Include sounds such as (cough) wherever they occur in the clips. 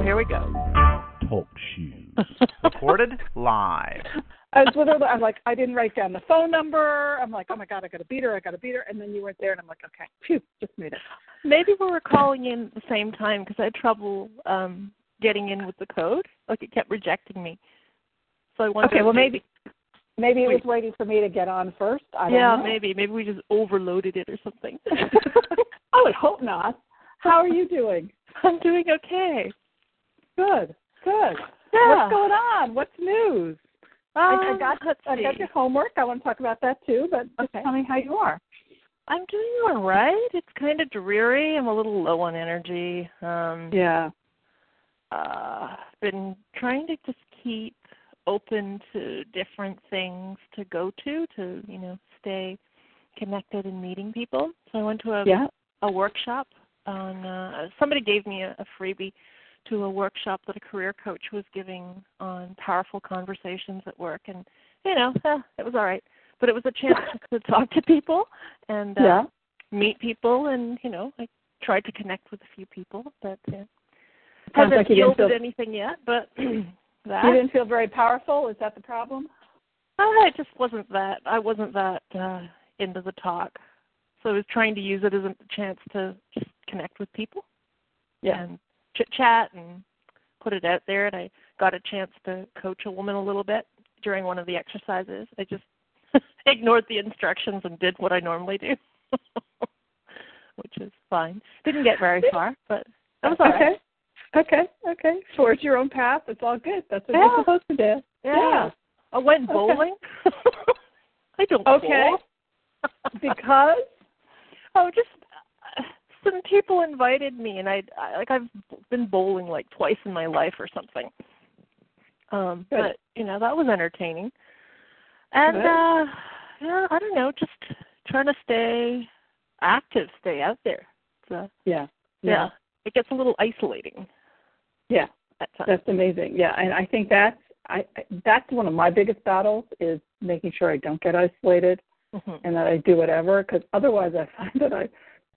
Oh, here we go. Talk shoes. (laughs) Recorded live. I was literally, I'm like, I didn't write down the phone number. I'm like, oh my god, I got to beat her. I got to beat her. And then you weren't there, and I'm like, okay, phew, just made it. Maybe we were calling in at the same time because I had trouble um getting in with the code. Like it kept rejecting me. So I wondered. Okay, well maybe maybe it was waiting for me to get on first. I don't yeah, know. maybe maybe we just overloaded it or something. (laughs) I would hope not. How are you doing? (laughs) I'm doing okay. Good, good. Yeah. What's going on? What's news? I, I Um, got I got your homework. I want to talk about that too. But just Okay. tell me how you are. I'm doing all right. It's kind of dreary. I'm a little low on energy. Um Yeah. uh been trying to just keep open to different things to go to to, you know, stay connected and meeting people. So I went to a Yeah. a workshop on uh somebody gave me a, a freebie to a workshop that a career coach was giving on powerful conversations at work and you know, eh, it was all right. But it was a chance (laughs) to talk to people and uh, Yeah. meet people and you know i tried to connect with a few people but uh, Sounds hasn't like yielded feel anything yet but (clears throat) that you didn't feel very powerful. Is that the problem? i just wasn't that i wasn't that uh into the talk so i was trying to use it as a chance to just connect with people Yeah. and chit chat and put it out there and i got a chance to coach a woman a little bit during one of the exercises i just (laughs) ignored the instructions and did what i normally do (laughs) which is fine didn't get very far but that was all okay. right Okay. Okay. Forge your own path. It's all good. That's what Yeah. you're supposed to do. yeah, i went Okay. bowling (laughs) i don't Okay. bowl. Because oh just some people invited me and I, I like i've been bowling like twice in my life or something um Good. but you know that was entertaining and Good. uh yeah i don't know just trying to stay active stay out there so yeah. yeah, it gets a little isolating Yeah. That's amazing. Yeah, and I think that's I I- that's one of my biggest battles is making sure I don't get isolated Mhm. and that I do whatever because otherwise I find that I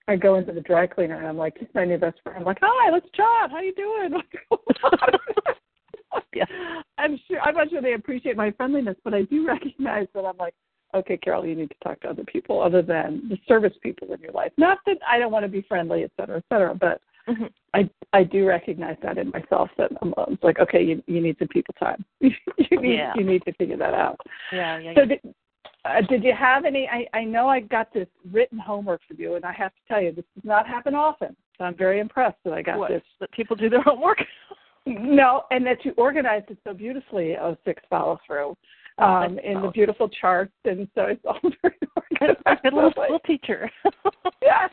I go into the dry cleaner and I'm like just my new best friend. I'm like, hi, let's chat. How you doing? (laughs) (laughs) Yeah. I'm sure I'm not sure they appreciate my friendliness, but I do recognize that I'm like, okay, Carol, you need to talk to other people other than the service people in your life. Not that I don't want to be friendly, et cetera, et cetera, but Mhm. I I do recognize that in myself that I'm, like, okay, you you need some people time. (laughs) you need Yeah. you need to figure that out. yeah yeah, So yeah. did, uh, did you have any? I, I know I got this written homework for you, and I have to tell you, this does not happen often. So I'm very impressed that I got what this. that people do their homework (laughs) No, and that you organized it so beautifully. Oh, six follow through um, in the beautiful charts, and so it's all (laughs) very organized. good little (laughs) school teacher yeah.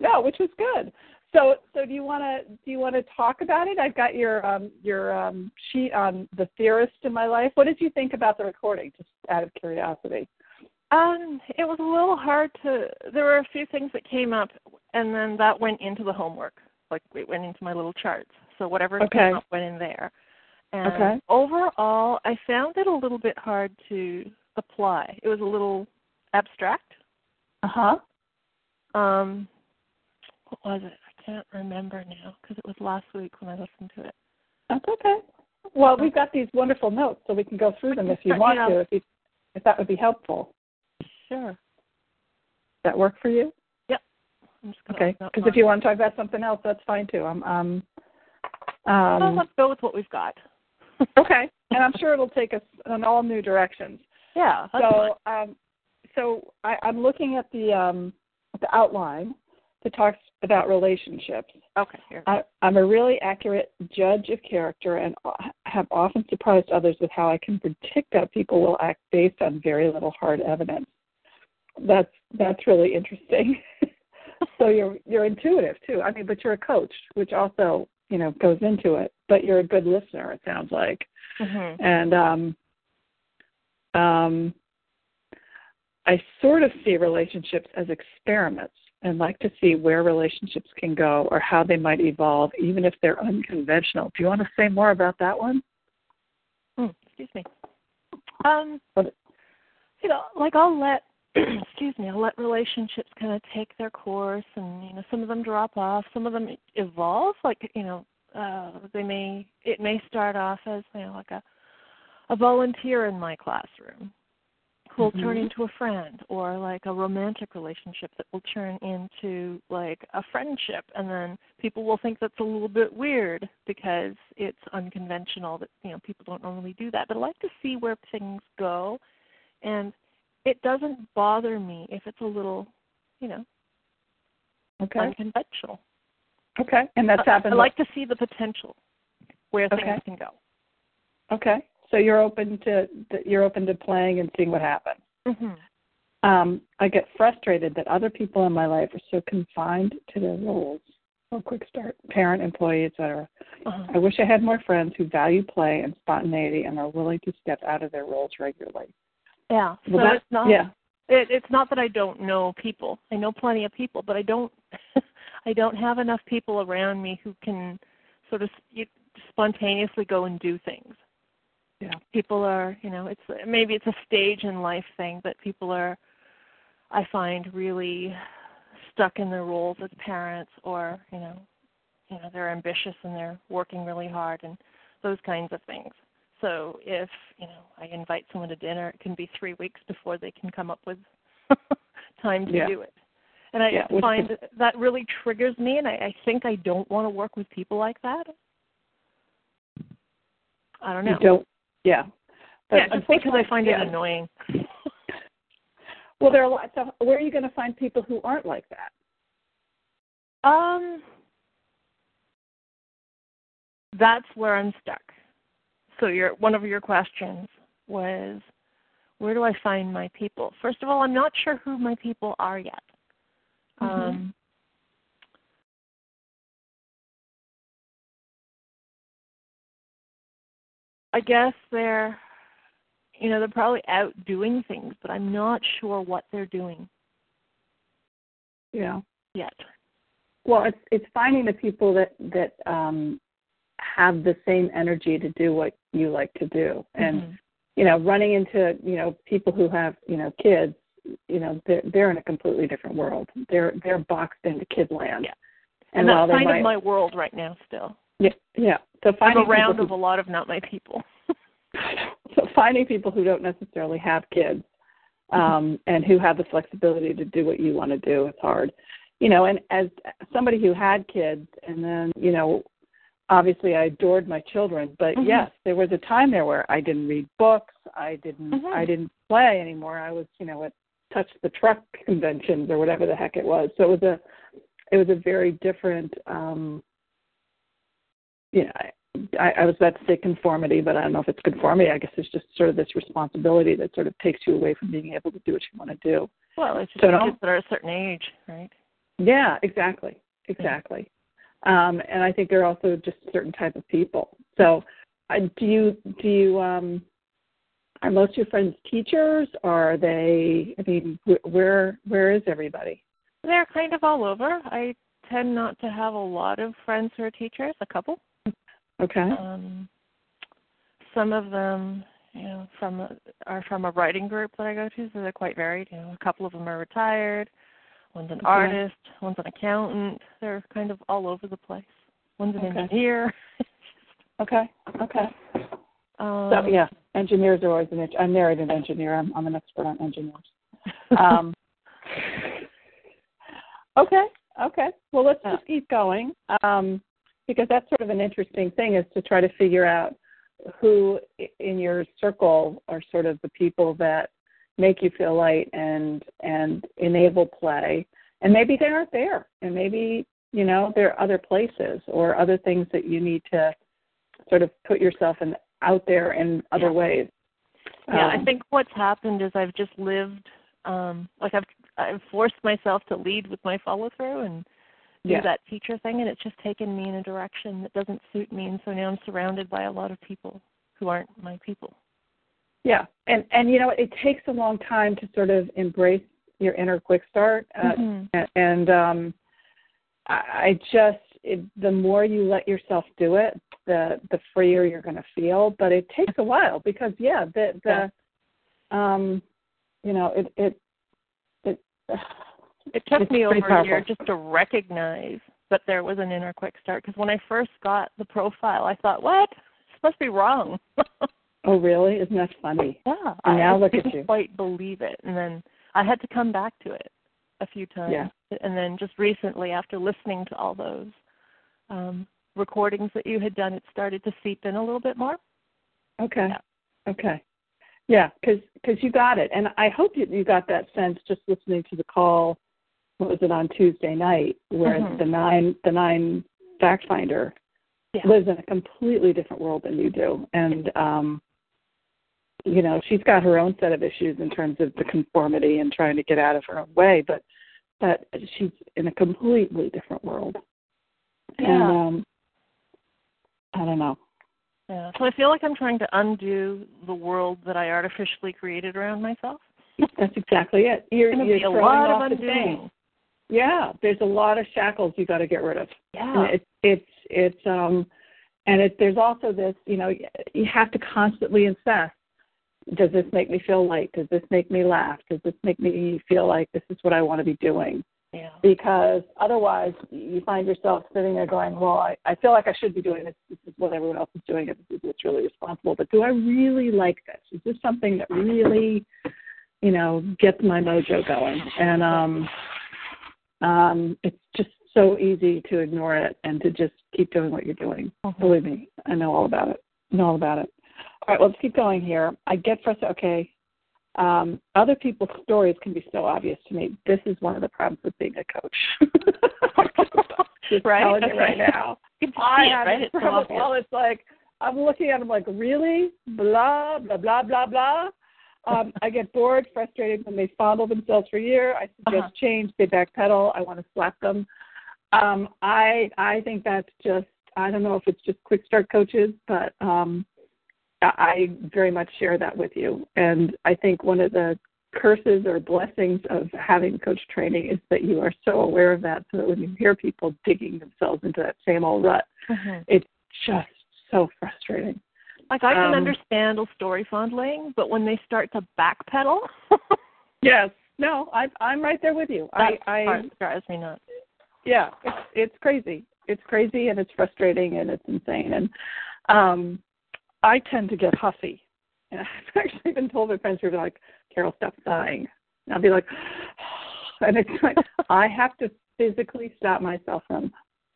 No, which was good. So, so do you want to do you want to talk about it? I've got your um, your um, sheet on the theorist in my life. What did you think about the recording? Just out of curiosity. Um, it was a little hard to. There were a few things that came up, and then that went into the homework. Like it went into my little charts. So whatever Okay. came up went in there. And Okay. overall, I found it a little bit hard to apply. It was a little abstract. Uh huh. Um, what was it? I can't remember now because it was last week when I listened to it. That's okay. Well, we've got these wonderful notes, so we can go through them if you (laughs) Yeah. want to. If you, if that would be helpful. Sure. Does that work for you? I'm just Okay. Because if you want to talk about something else, that's fine too. I'm um. well, Um, let's go with what we've got. (laughs) okay, and I'm sure it'll take us in all new directions. Yeah. So, um, so I, I'm looking at the um, the outline that talks about relationships. Okay. I, I'm a really accurate judge of character and have often surprised others with how I can predict how people will act based on very little hard evidence. That's that's really interesting. (laughs) so you're you're intuitive too. I mean, but you're a coach, which also you know goes into it. But you're a good listener. It sounds like Mhm. and um, um, I sort of see relationships as experiments and like to see where relationships can go or how they might evolve, even if they're unconventional. Do you want to say more about that one? Hmm, excuse me. Um, you know, like I'll let, (clears throat) excuse me, I'll let relationships kind of take their course, and you know, some of them drop off, some of them evolve. Like you know, uh, they may it may start off as you know like a a volunteer in my classroom will Mhm. turn into a friend or like a romantic relationship that will turn into like a friendship and then people will think that's a little bit weird because it's unconventional that you know people don't normally do that but i like to see where things go and it doesn't bother me if it's a little you know Okay. unconventional Okay. And that's I- happened. I like to see the potential where Okay. things can go. Okay. So you're open to you're open to playing and seeing what happens. Mm-hmm. Um, I get frustrated that other people in my life are so confined to their roles. Oh, quick start, parent, employee, etc. Uh-huh. I wish I had more friends who value play and spontaneity and are willing to step out of their roles regularly. Yeah. So that- it's not. yeah. It, it's not that I don't know people. I know plenty of people, but I don't. (laughs) I don't have enough people around me who can sort of you, spontaneously go and do things. Yeah. People are, you know, it's maybe it's a stage in life thing, but people are, I find, really stuck in their roles as parents, or you know, you know, they're ambitious and they're working really hard and those kinds of things. So if you know I invite someone to dinner, it can be three weeks before they can come up with (laughs) time to Yeah. do it. And I Yeah, find that really triggers me, and I, I think I don't want to work with people like that. I don't know. You don't. Yeah. But yeah, just because I find yeah. it annoying. (laughs) Well, there are lots of. Where are you going to find people who aren't like that? Um, that's where I'm stuck. So your one of your questions was, where do I find my people? First of all, I'm not sure who my people are yet. Mhm. Um, I guess they're, you know, they're probably out doing things, but I'm not sure what they're doing Yeah. yet. Well, it's it's finding the people that that um, have the same energy to do what you like to do, and Mhm. you know, running into you know people who have you know kids, you know, they're they're in a completely different world. They're they're boxed into kid land. Yeah. And, and that's kind might, of my world right now still. Yeah, yeah. So I'm finding around people of a lot of not my people. (laughs) so finding people who don't necessarily have kids um, and who have the flexibility to do what you want to do is hard. You know, and as somebody who had kids, and then you know, obviously I adored my children, but Mhm. yes, there was a time there where I didn't read books, I didn't, Mhm. I didn't play anymore. I was, you know, at touch the truck conventions or whatever the heck it was. So it was a, it was a very different, um, you know, I, I was about to say conformity, but I don't know if it's conformity. I guess it's just sort of this responsibility that sort of takes you away from being able to do what you want to do. well, it's just So kids that are a certain age, right? Yeah, exactly, exactly. Um, and I think they're also just a certain type of people. So, uh, do you do you um, are most of your friends teachers? Or are they? I mean, wh- where where is everybody? They're kind of all over. I tend not to have a lot of friends who are teachers, a couple. Okay. Um, some of them, you know, from are from a writing group that I go to, so they're quite varied. You know, a couple of them are retired. One's an Okay. artist. One's an accountant. They're kind of all over the place. One's an Okay. engineer. (laughs) Okay. Okay. um, So yeah, engineers are always an. eng- I'm married an engineer. I'm I'm an expert on engineers. Um, (laughs) okay. Okay. Well, let's just keep going um, because that's sort of an interesting thing is to try to figure out who in your circle are sort of the people that make you feel light and and enable play and maybe they aren't there and maybe you know there are other places or other things that you need to sort of put yourself in out there in other Yeah. ways yeah, I Um, think what's happened is I've just lived um like I've I've forced myself to lead with my follow through and do Yeah. that teacher thing and it's just taken me in a direction that doesn't suit me and so now I'm surrounded by a lot of people who aren't my people. Yeah, and and you know it takes a long time to sort of embrace your inner quick start, uh, Mhm. and, and um, I, I just it, the more you let yourself do it, the the freer you're going to feel. But it takes a while because yeah, the the um, you know it it it. It took It's me over a year just to recognize that there was an inner quick start because when I first got the profile, I thought, what? This must be wrong. (laughs) oh, really? Isn't that funny? Yeah. And now I look didn't at you. quite believe it, and then I had to come back to it a few times. Yeah. And then just recently, after listening to all those um, recordings that you had done, it started to seep in a little bit more. Okay. Yeah. Okay. Yeah, because cause you got it, and I hope you you got that sense just listening to the call. What was it on Tuesday night, where Mhm. the nine the nine fact finder Yeah. lives in a completely different world than you do, and um, you know she's got her own set of issues in terms of the conformity and trying to get out of her own way, but but she's in a completely different world. And Yeah. um, I don't know. Yeah. So I feel like I'm trying to undo the world that I artificially created around myself. That's exactly it. You're, It's going you're to be a lot of undoing. Yeah, there's a lot of shackles you got to get rid of. Yeah. And it, it's it's um, and it, there's also this. You know, you have to constantly assess. Does this make me feel light? Does this make me laugh? Does this make me feel like this is what I want to be doing? yeah. Because otherwise, you find yourself sitting there going, "Well, I, I feel like I should be doing this. This is what everyone else is doing. This is what's really responsible. But do I really like this? Is this something that really, you know, gets my mojo going?" And um, um, it's just so easy to ignore it and to just keep doing what you're doing. Mhm. Believe me, I know all about it. I know all about it. All right, well, let's keep going here. I get frustrated. Okay. Um, other people's stories can be so obvious to me. This is one of the problems with being a coach. (laughs) Just Right? telling you right now. (laughs) You I have right? It's so problem. Well, it's like I'm looking at them like, really? Blah blah blah blah blah. Um, I get bored, frustrated when they fondle themselves for a year. I suggest Uh-huh. change. They backpedal. I want to slap them. Um, I I think that's just I don't know if it's just quick start coaches, but um, I I very much share that with you. And I think one of the curses or blessings of having coach training is that you are so aware of that, so that when you hear people digging themselves into that same old rut, Mhm. it's just so frustrating. Like I can Um, understand a story fondling, but when they start to backpedal, (laughs) Yes. No, I, I'm right there with you. that I, I part drives me nuts. yeah, it's it's crazy. It's crazy and it's frustrating and it's insane. And um I tend to get huffy. And (laughs) I've actually been told by friends who are like, Carol, stop sighing. And I'll be like (sighs) and it's like I have to physically stop myself from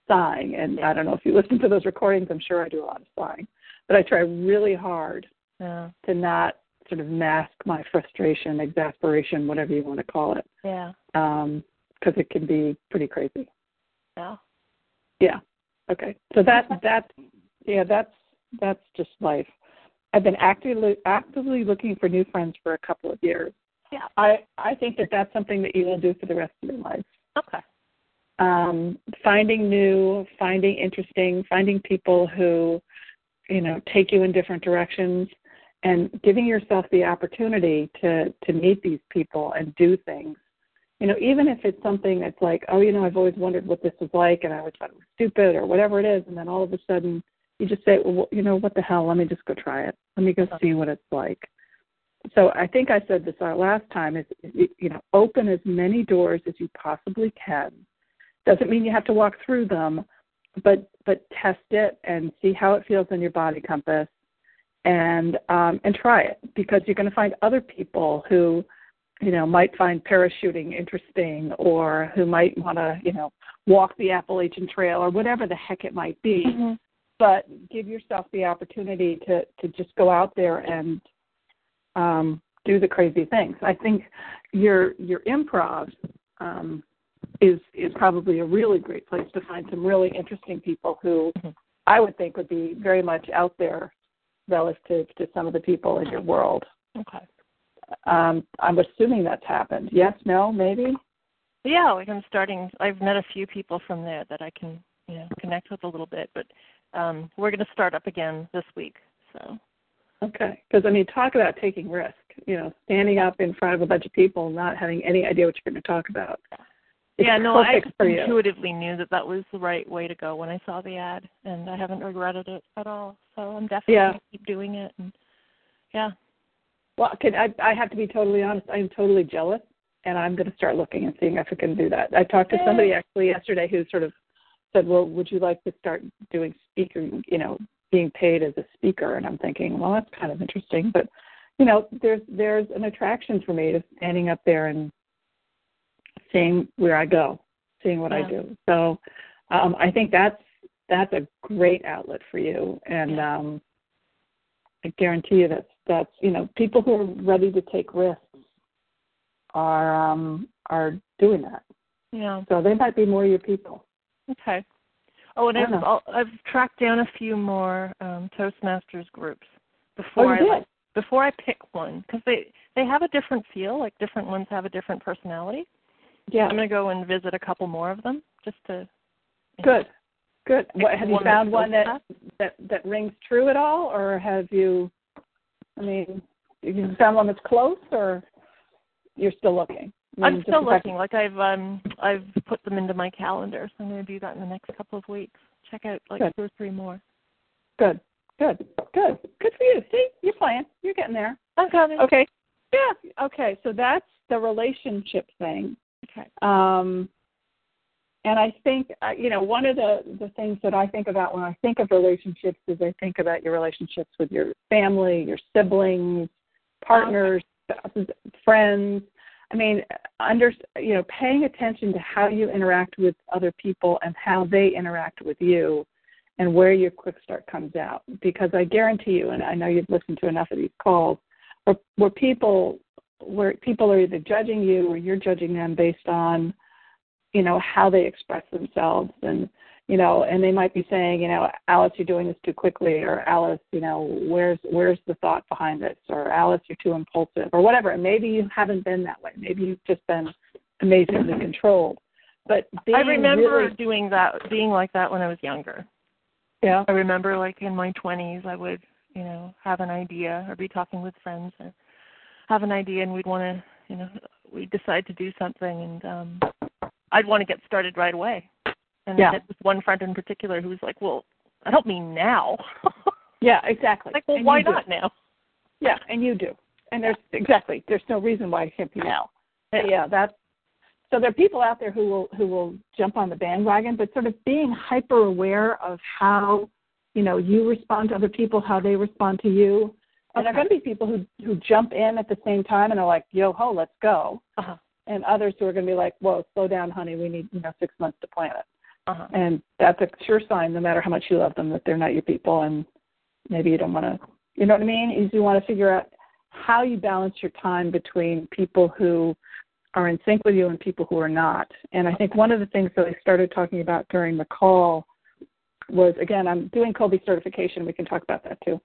sighing. And I don't know if you listen to those recordings, I'm sure I do a lot of sighing. But I try really hard Yeah. to not sort of mask my frustration, exasperation, whatever you want to call it, Yeah. Um, because it can be pretty crazy. Yeah. Yeah. Okay. So that that yeah that's that's just life. I've been actively actively looking for new friends for a couple of years. Yeah. I I think that that's something that you will do for the rest of your life. Okay. Um, finding new, finding interesting, finding people who, you know, take you in different directions, and giving yourself the opportunity to to meet these people and do things. You know, even if it's something that's like, oh, you know, I've always wondered what this was like, and I always thought it was stupid or whatever it is, and then all of a sudden you just say, well, you know, what the hell? Let me just go try it. Let me go see what it's like. So I think I said this last time is you know open as many doors as you possibly can. Doesn't mean you have to walk through them, but but test it and see how it feels in your body compass, and um, and try it because you're going to find other people who you know might find parachuting interesting or who might want to you know walk the Appalachian Trail or whatever the heck it might be Mm-hmm. but give yourself the opportunity to to just go out there and um, do the crazy things. I think your your improv um, is is probably a really great place to find some really interesting people who Mhm. I would think would be very much out there relative to some of the people in your world. Okay. Um, I'm assuming that's happened. Yes, no, maybe. Yeah, like I'm starting. I've met a few people from there that I can, you know, connect with a little bit. But um, we're going to start up again this week. So Okay, because I mean, talk about taking risk. You know, standing up in front of a bunch of people, not having any idea what you're going to talk about. It's yeah, no, I perfect for you. intuitively knew that that was the right way to go when I saw the ad, and I haven't regretted it at all. So I'm definitely Yeah. going to keep doing it. And yeah, Well, can I, I have to be totally honest. I'm totally jealous, and I'm going to start looking and seeing if I can do that. I talked to somebody actually yesterday who sort of said, "Well, would you like to start doing speaking? You know, being paid as a speaker?" And I'm thinking, well, that's kind of interesting, but you know, there's there's an attraction for me to standing up there and seeing where I go, seeing what Yeah. I do. So um, I think that's that's a great outlet for you, and um, I guarantee you that's that's you know people who are ready to take risks are um, are doing that. Yeah. So they might be more your people. Okay. Oh, and I've. I'll- I've tracked down a few more um, Toastmasters groups before Oh, I did? before I pick one because they they have a different feel. Like different ones have a different personality. Yeah. I'm gonna go and visit a couple more of them just to. Good. Good. What, have you found one that, that that rings true at all, or have you? I mean, you found one that's close, or you're still looking? I I'm still looking. Like I've um I've put them into my calendar, so I'm gonna do that in the next couple of weeks. Check out like Good. two or three more. Good. Good. Good. Good for you. See, you're playing. You're getting there. I'm coming. Okay. Yeah. Okay. So that's the relationship thing. Okay. Um, and I think uh, you know one of the the things that I think about when I think of relationships is I think about your relationships with your family, your siblings, partners, friends. I mean, under you know, paying attention to how you interact with other people and how they interact with you, and where your quick start comes out. Because I guarantee you, and I know you've listened to enough of these calls, where, where people where people are either judging you or you're judging them based on you know how they express themselves and you know and they might be saying you know alice you're doing this too quickly or alice you know where's where's the thought behind this? or alice you're too impulsive or whatever. And maybe you haven't been that way. Maybe you've just been amazingly controlled. But being I remember really, doing that, being like that when I was younger. yeah. I remember like in my 20s, I would, you know, have an idea. Or be talking with friends or have an idea and we'd want to, you know, we'd decide to do something and um I'd want to get started right away. And Yeah. I had this one friend in particular who was like, well, I don't mean now. (laughs) yeah exactly like, well, And why do. not now? Yeah, and you do. And there's exactly there's no reason why it can't be now. But yeah, that's so there are people out there who will who will jump on the bandwagon, but sort of being hyper aware of how you know you respond to other people, how they respond to you. And there are going to be people who who jump in at the same time and are like, "Yo ho, let's go," Uh-huh. and others who are going to be like, "Whoa, slow down, honey. We need you know six months to plan it." Uh-huh. And that's a sure sign, no matter how much you love them, that they're not your people, and maybe you don't want to. You know what I mean? Is you want to figure out how you balance your time between people who are in sync with you and people who are not. And I think one of the things that I started talking about during the call was again, I'm doing Kolbe certification. We can talk about that too,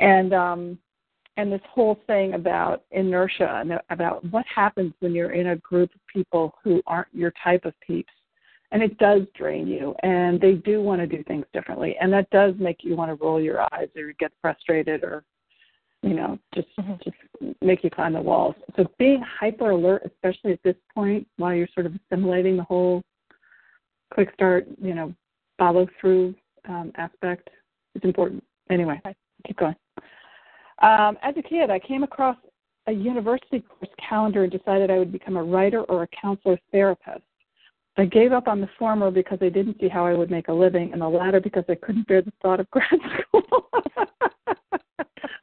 and um, and this whole thing about inertia and about what happens when you're in a group of people who aren't your type of peeps. And it does drain you, and they do want to do things differently, and that does make you want to roll your eyes or get frustrated or you know, just Mhm. just make you climb the walls. So being hyper alert, especially at this point, while you're sort of assimilating the whole quick start, you know, follow through um, aspect, is important. Anyway, keep going. Um, as a kid, I came across a university course calendar and decided I would become a writer or a counselor therapist. I gave up on the former because I didn't see how I would make a living, and the latter because I couldn't bear the thought of (laughs) grad school.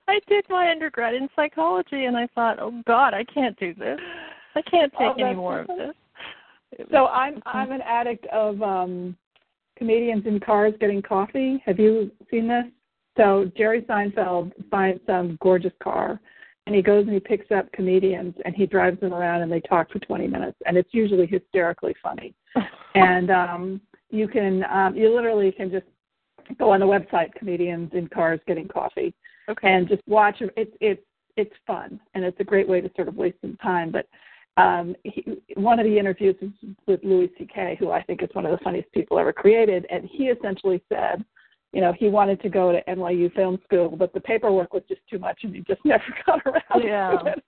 I did my undergrad in psychology and I thought, oh God, I can't do this. I can't take Oh, any more of this. So I'm (laughs) I'm an addict of um comedians in cars getting coffee. Have you seen this? So Jerry Seinfeld finds some gorgeous car and he goes and he picks up comedians and he drives them around and they talk for 20 minutes and it's usually hysterically funny. (laughs) And um you can um you literally can just go on the website comedians in cars getting coffee okay. and just watch them. It's it's it's fun and it's a great way to sort of waste some time. But um, he, one of the interviews is with Louis C.K., who I think is one of the funniest people ever created, and he essentially said, you know, he wanted to go to NYU Film School, but the paperwork was just too much, and he just (laughs) never got around Yeah. to it.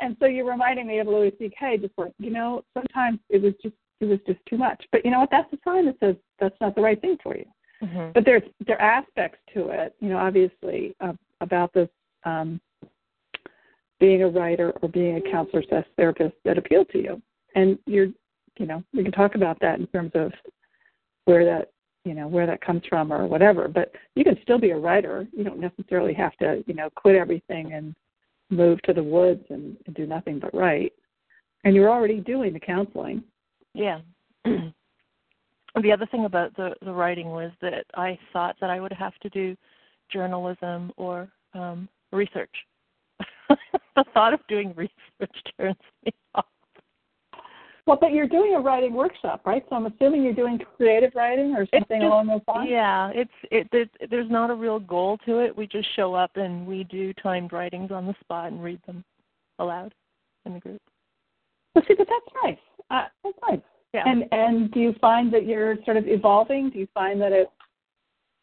And so you're reminding me of Louis C.K. Just like, you know, sometimes it was just it was just too much. But you know what? That's a sign that says that's not the right thing for you Mhm. but there's there are aspects to it, you know, obviously uh, about this um, being a writer or being a counselor slash therapist that appeal to you, and you're, you know, we can talk about that in terms of where that you know where that comes from or whatever but you can still be a writer. You don't necessarily have to you know quit everything and move to the woods and, and do nothing but write. And you're already doing the counseling. Yeah. (clears throat) The other thing about the the writing was that i thought that i would have to do journalism or um research. (laughs) The thought of doing research (laughs) turns me well, but you're doing a writing workshop, right? So I'm assuming you're doing creative writing or something just, along those lines. Yeah, it's it. There's, there's not a real goal to it. We just show up and we do timed writings on the spot and read them aloud in the group. Well, see, but that's nice. Uh, that's nice. Yeah. And and do you find that you're sort of evolving? Do you find that it's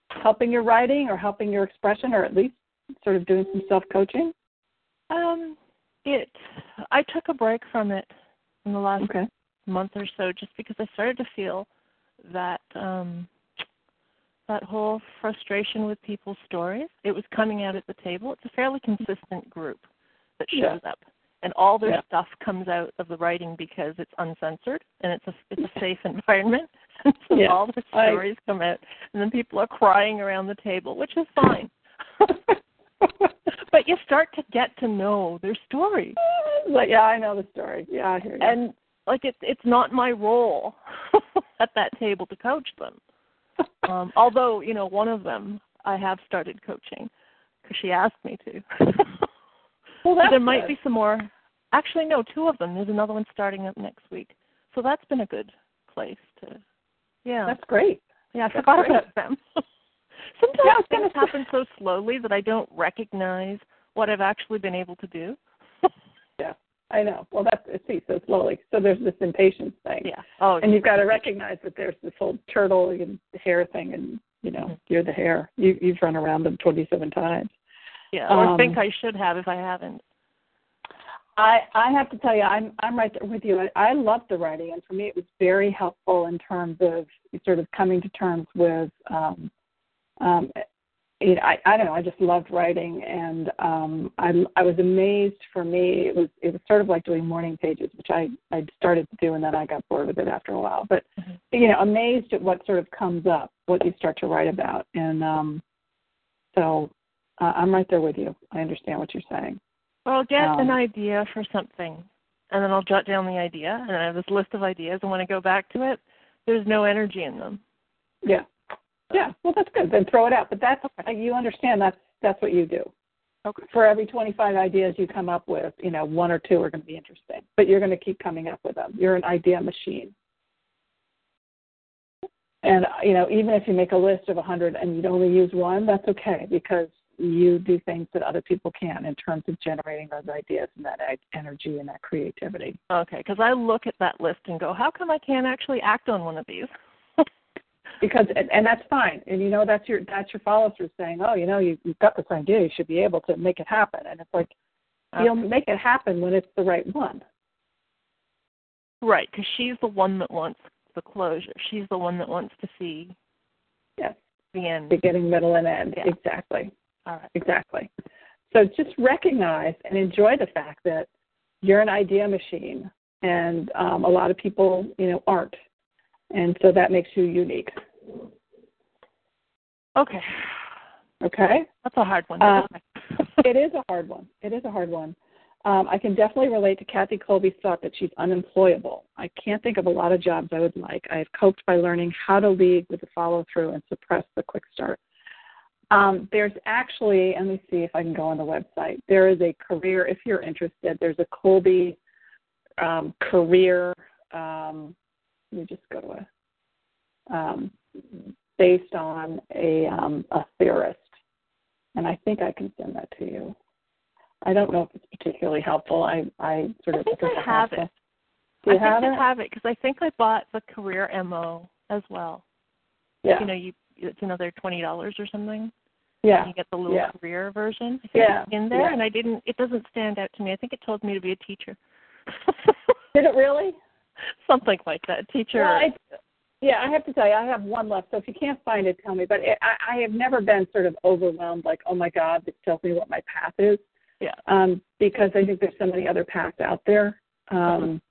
helping your writing or helping your expression, or at least sort of doing some self coaching? Um, it. I took a break from it in the last okay month or so just because I started to feel that um that whole frustration with people's stories. It was coming out at the table. It's a fairly consistent group that shows yeah. up. And all their yeah. stuff comes out of the writing because it's uncensored and it's a it's a safe (laughs) environment. (laughs) so yeah. all the stories I... come out and then people are crying around the table, which is fine. (laughs) but you start to get to know their story. Like, yeah, I know the story. Yeah, I hear you. And like it's it's not my role (laughs) at that table to coach them. (laughs) Um, although you know one of them I have started coaching because she asked me to. (laughs) well, so there might good. be some more. Actually, no, two of them. There's another one starting up next week. So that's been a good place to. Yeah. That's great. Yeah, I that's forgot great. about them. Sometimes yeah, things happen so slowly that I don't recognize what I've actually been able to do. I know. Well, that's see so slowly. So there's this impatience thing. Yeah. Oh. And you've got to recognize that there's this whole turtle and hare thing, and you know mm-hmm. you're the hare. You you've run around them 27 times. Yeah. Or um, think I should have if I haven't. I I have to tell you, I'm I'm right there with you. I, I love the writing, and for me, it was very helpful in terms of sort of coming to terms with um, um, you know, I, I don't know, I just loved writing and um I I was amazed for me it was it was sort of like doing morning pages, which I I started to do and then I got bored with it after a while. But mm-hmm. you know, amazed at what sort of comes up, what you start to write about. And um so uh, I'm right there with you. I understand what you're saying. Well, I'll get Um, an idea for something and then I'll jot down the idea and I have this list of ideas and when I go back to it, there's no energy in them. Yeah. Yeah, well, that's good. Then throw it out. But that's okay. you understand that's that's what you do. Okay. For every 25 ideas you come up with, you know, one or two are going to be interesting, but you're going to keep coming up with them. You're an idea machine. And you know, even if you make a list of 100 and you'd only use one, that's okay because you do things that other people can't in terms of generating those ideas and that energy and that creativity. Okay, because I look at that list and go, how come I can't actually act on one of these? Because and, and that's fine. And you know that's your that's your follow through saying oh you know you, you've got this idea you should be able to make it happen. And it's like okay. you'll make it happen when it's the right one. Right because she's the one that wants the closure. She's the one that wants to see yes. the end. Beginning middle and end. Yeah. exactly. All right. Exactly. So just recognize and enjoy the fact that you're an idea machine and um, a lot of people you know aren't. And so that makes you unique. Okay. Okay. That's a hard one. Uh, (laughs) it is a hard one. It is a hard one. Um, I can definitely relate to Kathy Kolbe's thought that she's unemployable. I can't think of a lot of jobs I would like. I have coped by learning how to lead with the follow through and suppress the quick start. Um, there's actually, let me see if I can go on the website. There is a career, if you're interested, there's a Kolbe um, career um, let me just go to a um, based on a um, a theorist, and I think I can send that to you. I don't know if it's particularly helpful. I I sort of I think I have it. Do you I have think it? I have it because I think I bought the career mo as well. Yeah. You know, you it's another twenty dollars or something. Yeah. You get the little yeah. career version. I think Yeah. in there, yeah. and I didn't. It doesn't stand out to me. I think it told me to be a teacher. Did it really? (laughs) Something like that. Teacher. Well, I, yeah, I have to tell you, I have one left. So if you can't find it, tell me. But it, I, I have never been sort of overwhelmed, like, oh my God, this tells me what my path is. Yeah. Um, because I think there's so many other paths out there. Um,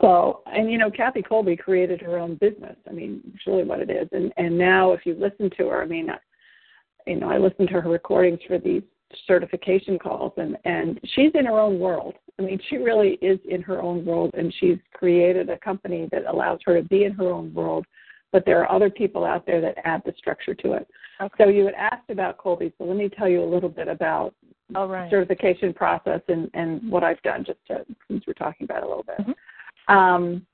So, and you know, Kathy Kolbe created her own business. I mean, it's really what it is. And and now, if you listen to her, I mean, you know, I listen to her recordings for these certification calls, and and she's in her own world. I mean, she really is in her own world, and she's created a company that allows her to be in her own world. But there are other people out there that add the structure to it. Okay. So you had asked about Kolbe so let me tell you a little bit about All right. certification process and, and what I've done just to, since we're talking about it a little bit. Mhm. Um,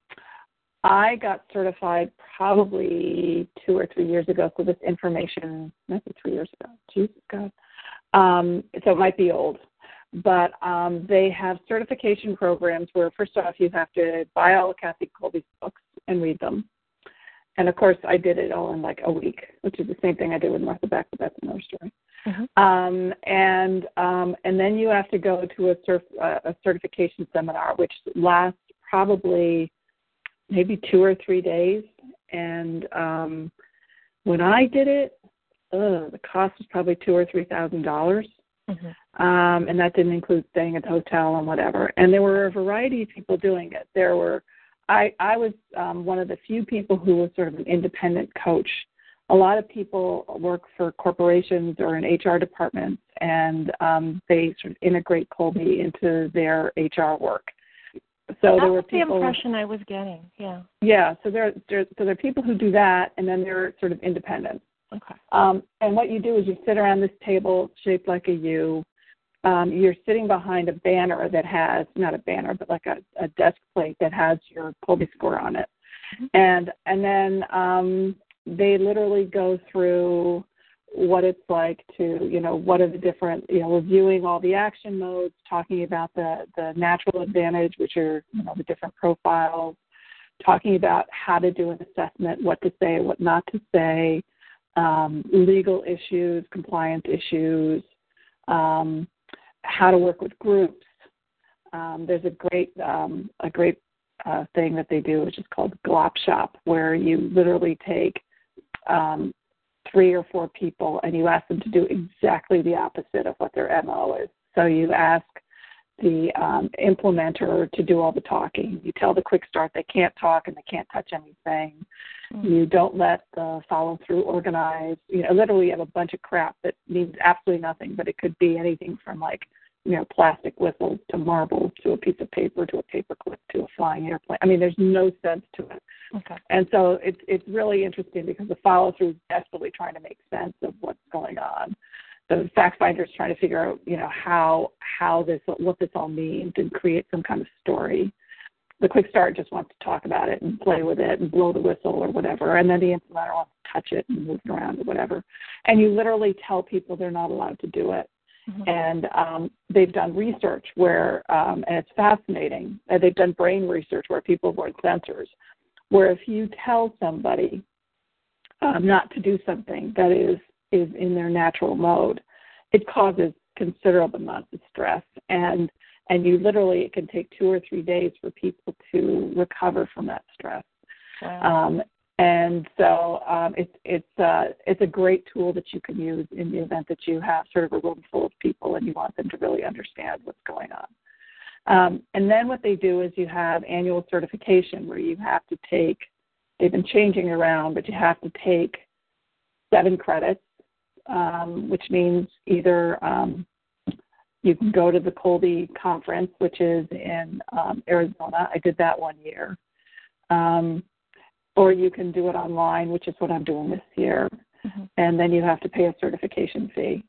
I got certified probably two or three years ago. So this information, maybe three years ago. Jesus God. Um, so it might be old, but um, they have certification programs where first off you have to buy all of Kathy Kolbe's books and read them. And of course, I did it all in like a week, which is the same thing I did with Martha Beck, but that's another story. Mhm. Um, and um, and then you have to go to a, cerf- uh, a certification seminar, which lasts probably maybe two or three days. And um, when I did it, ugh, the cost was probably two or three thousand dollars, Mhm. um, and that didn't include staying at the hotel and whatever. And there were a variety of people doing it. There were, I I was um, one of the few people who was sort of an independent coach. A lot of people work for corporations or in HR departments, and um, they sort of integrate Kolbe into their HR work. So that there were was the people. impression I was getting. Yeah. Yeah, so there, there, so there are people who do that, and then they're sort of independent. Okay. Um, and what you do is you sit around this table shaped like a U. Um, you're sitting behind a banner that has not a banner, but like a, a desk plate that has your Kolbe score on it. Mhm. And and then um, they literally go through what it's like to you know what are the different you know reviewing all the action modes, talking about the the natural advantage, which are you know the different profiles, talking about how to do an assessment, what to say, what not to say, um, legal issues, compliance issues, um, how to work with groups. Um, there's a great um, a great uh, thing that they do, which is called Glop Shop, where you literally take um, three or four people and you ask them to do exactly the opposite of what their MO is. So you ask the um, implementer to do all the talking. You tell the quick start they can't talk and they can't touch anything. Mm. You don't let the follow through organize. You know, literally you have a bunch of crap that means absolutely nothing, but it could be anything from like, you know, plastic whistles to marbles to a piece of paper to a paperclip to a flying airplane. I mean, there's no sense to it. Okay. And so it's it's really interesting because the follow through is desperately trying to make sense of what's going on. The fact finder is trying to figure out, you know, how how this what this all means and create some kind of story. The quick start just wants to talk about it and play with it and blow the whistle or whatever, and then the implementer wants to touch it and move it around or whatever. And you literally tell people they're not allowed to do it Mhm. and um, they've done research where, um, and it's fascinating. Uh, they've done brain research where people avoid sensors, where if you tell somebody um, not to do something that is is in their natural mode, it causes considerable amounts of stress, and and you literally it can take two or three days for people to recover from that stress. Wow. Um, and so um, it's it's uh, it's a great tool that you can use in the event that you have sort of a room full of people and you want them to really understand what's going on. Um, and then what they do is you have annual certification where you have to take. They've been changing around, but you have to take seven credits, um, which means either um, you can go to the Kolbe conference, which is in um, Arizona. I did that one year. Um, or you can do it online, which is what I'm doing this year. Mhm. And then you have to pay a certification fee.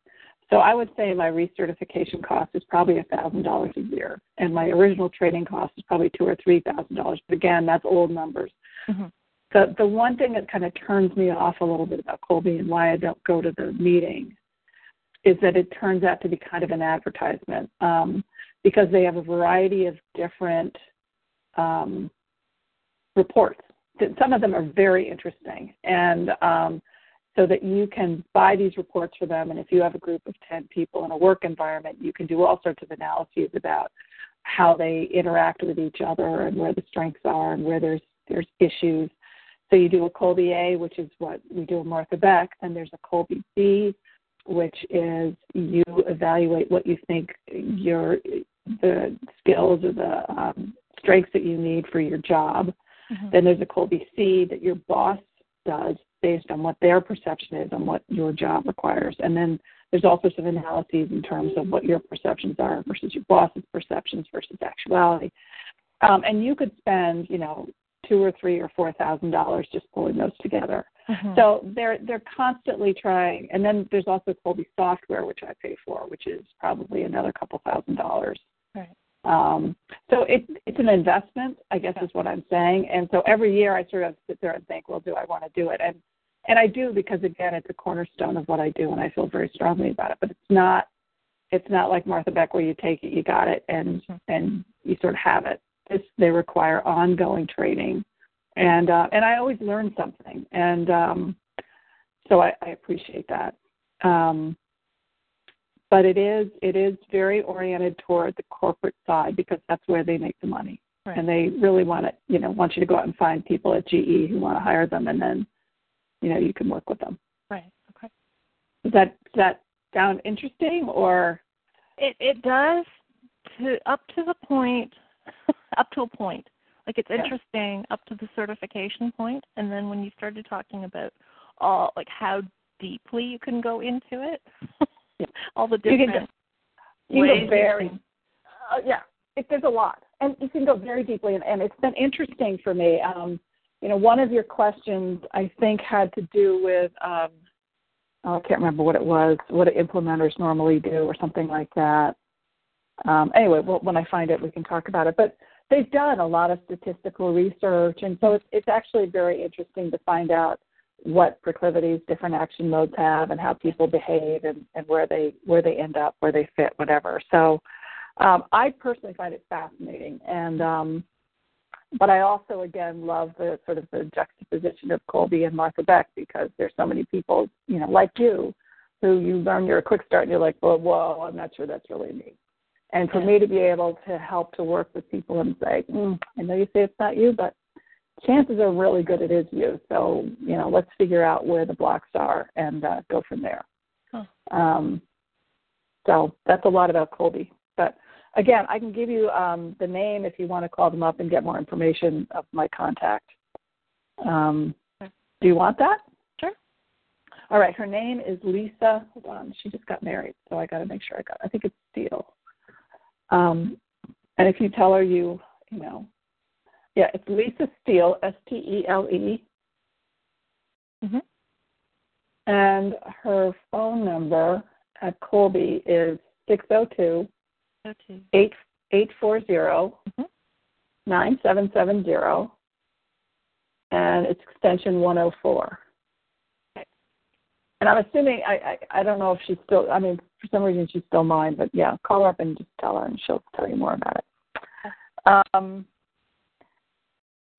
So I would say my recertification cost is probably a thousand dollars a year, and my original training cost is probably two or three thousand dollars. But again, that's old numbers. Mhm. The the one thing that kind of turns me off a little bit about Kolbe and why I don't go to the meeting is that it turns out to be kind of an advertisement um, because they have a variety of different um, reports. Some of them are very interesting, and um, so that you can buy these reports for them. And if you have a group of 10 people in a work environment, you can do all sorts of analyses about how they interact with each other and where the strengths are and where there's there's issues. So you do a Kolbe A, which is what we do at Martha Beck, and there's a Kolbe B, which is you evaluate what you think your the skills or the um, strengths that you need for your job. Mm-hmm. Then there's a Kolbe C that your boss does based on what their perception is on what your job requires. And then there's also some analyses in terms of what your perceptions are versus your boss's perceptions versus actuality. Um, and you could spend, you know, two or three or four thousand dollars just pulling those together. Mhm. So they're they're constantly trying. And then there's also Kolbe software, which I pay for, which is probably another couple thousand dollars. Right. Um, so it, it's an investment, I guess is what I'm saying. And so every year I sort of sit there and think, well, do I want to do it? And and I do because again, it's a cornerstone of what I do, and I feel very strongly about it. But it's not it's not like Martha Beck where you take it, you got it, and Mhm. and you sort of have it. This they require ongoing training, and uh, and I always learn something, and um, so I, I appreciate that. Um, but it is it is very oriented toward the corporate side because that's where they make the money, Right. and they really want to you know want you to go out and find people at GE who want to hire them, and then you know you can work with them. Right. Okay. Does that does that sound interesting or? It it does to up to the point, (laughs) up to a point. Like it's interesting up to the certification point, and then when you started talking about all like how deeply you can go into it, (laughs) all the You can different You ways can go very uh, yeah, it, there's a lot, and you can go very deeply, and, and it's been interesting for me. Um, you know, one of your questions I think had to do with um, oh, I can't remember what it was, what implementers normally do, or something like that. Um, anyway, well, when I find it, we can talk about it. But they've done a lot of statistical research, and so it's it's actually very interesting to find out what proclivities different action modes have and how people behave and, and where they where they end up, where they fit, whatever. So um, I personally find it fascinating, and um, but I also again love the sort of the juxtaposition of Kolbe and Martha Beck because there's so many people, you know, like you, who you learn you're a quick start and you're like, well, whoa, I'm not sure that's really me. And for Yeah. me to be able to help to work with people and say, mm, I know you say it's not you, but chances are really good it is you. So, you know, let's figure out where the blocks are and uh, go from there. Huh. Um, so that's a lot about Kolbe. But again, I can give you um, the name if you want to call them up and get more information of my contact. Um, Okay. do you want that? Sure. All right. Her name is Lisa. Hold on. She just got married, so I got to make sure I got. I think it's Steele. Um, and if you tell her you, you know, yeah, it's Lisa Steele, S T E L E, Mhm. and her phone number at Kolbe is six zero two Go to eight eight four zero Mhm. nine seven seven zero, and it's extension one zero four. And I'm assuming I, I I don't know if she's still. I mean, for some reason she's still mine, but yeah, call her up and just tell her, and she'll tell you more about it. Um,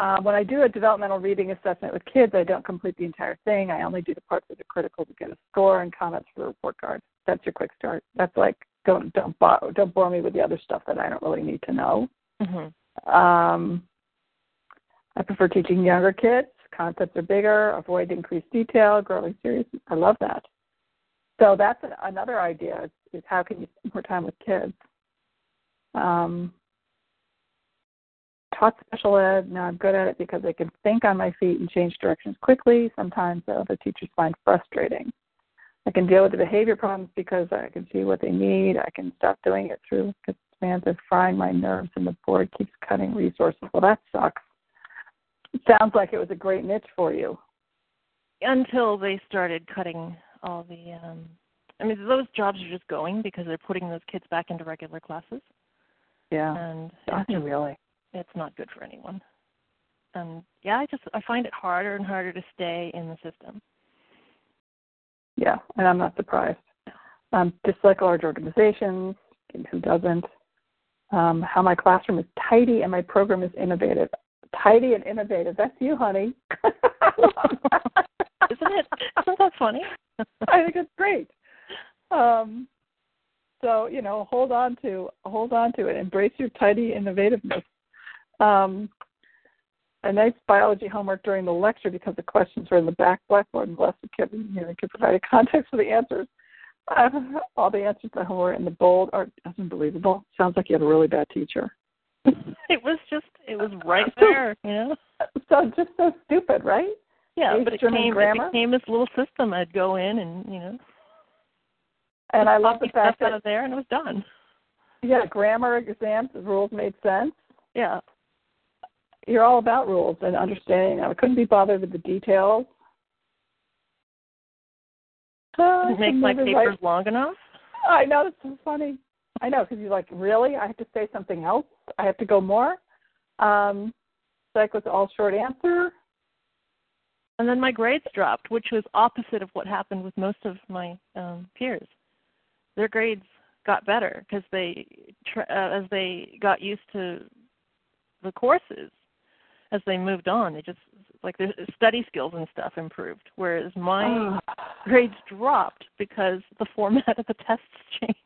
uh, when I do a developmental reading assessment with kids, I don't complete the entire thing. I only do the parts that are critical to get a score and comments for the report card. That's your quick start. That's like don't don't bore, don't bore me with the other stuff that I don't really need to know. Mhm. Um, I prefer teaching younger kids. Concepts are bigger. Avoid increased detail. Growing serious. I love that. So that's another idea: is, is how can you spend more time with kids? Um, taught special ed. Now I'm good at it because I can think on my feet and change directions quickly. Sometimes the other teachers find frustrating. I can deal with the behavior problems because I can see what they need. I can stop doing it through because demands are frying my nerves and the board keeps cutting resources. Well, that sucks. It sounds like it was a great niche for you. until they started cutting all the um I mean those jobs are just going because they're putting those kids back into regular classes Yeah. and it's, just, really. it's not good for anyone. And yeah, I just I find it harder and harder to stay in the system. Yeah, and I'm not surprised. Um, like large organizations. Who doesn't? Um, how my classroom is tidy and my program is innovative. Tidy and innovative. That's you, honey. I love that. Isn't it? Isn't that funny? (laughs) I think it's great. Um, so you know, hold on to hold on to it. Embrace your tidy innovativeness. Um, a nice biology homework during the lecture because the questions were in the back blackboard and bless the kid, you know, can provide a context for the answers. Uh, all the answers to the homework in the bold are that's unbelievable. Sounds like you have a really bad teacher. (laughs) it was just it was right there, you know. So just so stupid, right? Yeah, but it German came grammar? it became this little system. I'd go in and you know. And I love the fact stuff out that of there, and it was done. yeah, grammar exams, the rules made sense. Yeah, You're all about rules and understanding them. I couldn't be bothered with the details. Uh, didn't make my papers write- long enough. I know it's so funny. I know because you're like, really? I have to say something else. I have to go more. Um, psych was all short answer. And then my grades dropped, which was opposite of what happened with most of my um, peers. Their grades got better because they, tr- uh, as they got used to the courses, as they moved on, they just like their study skills and stuff improved. Whereas my grades dropped because the format of the tests (laughs) changed.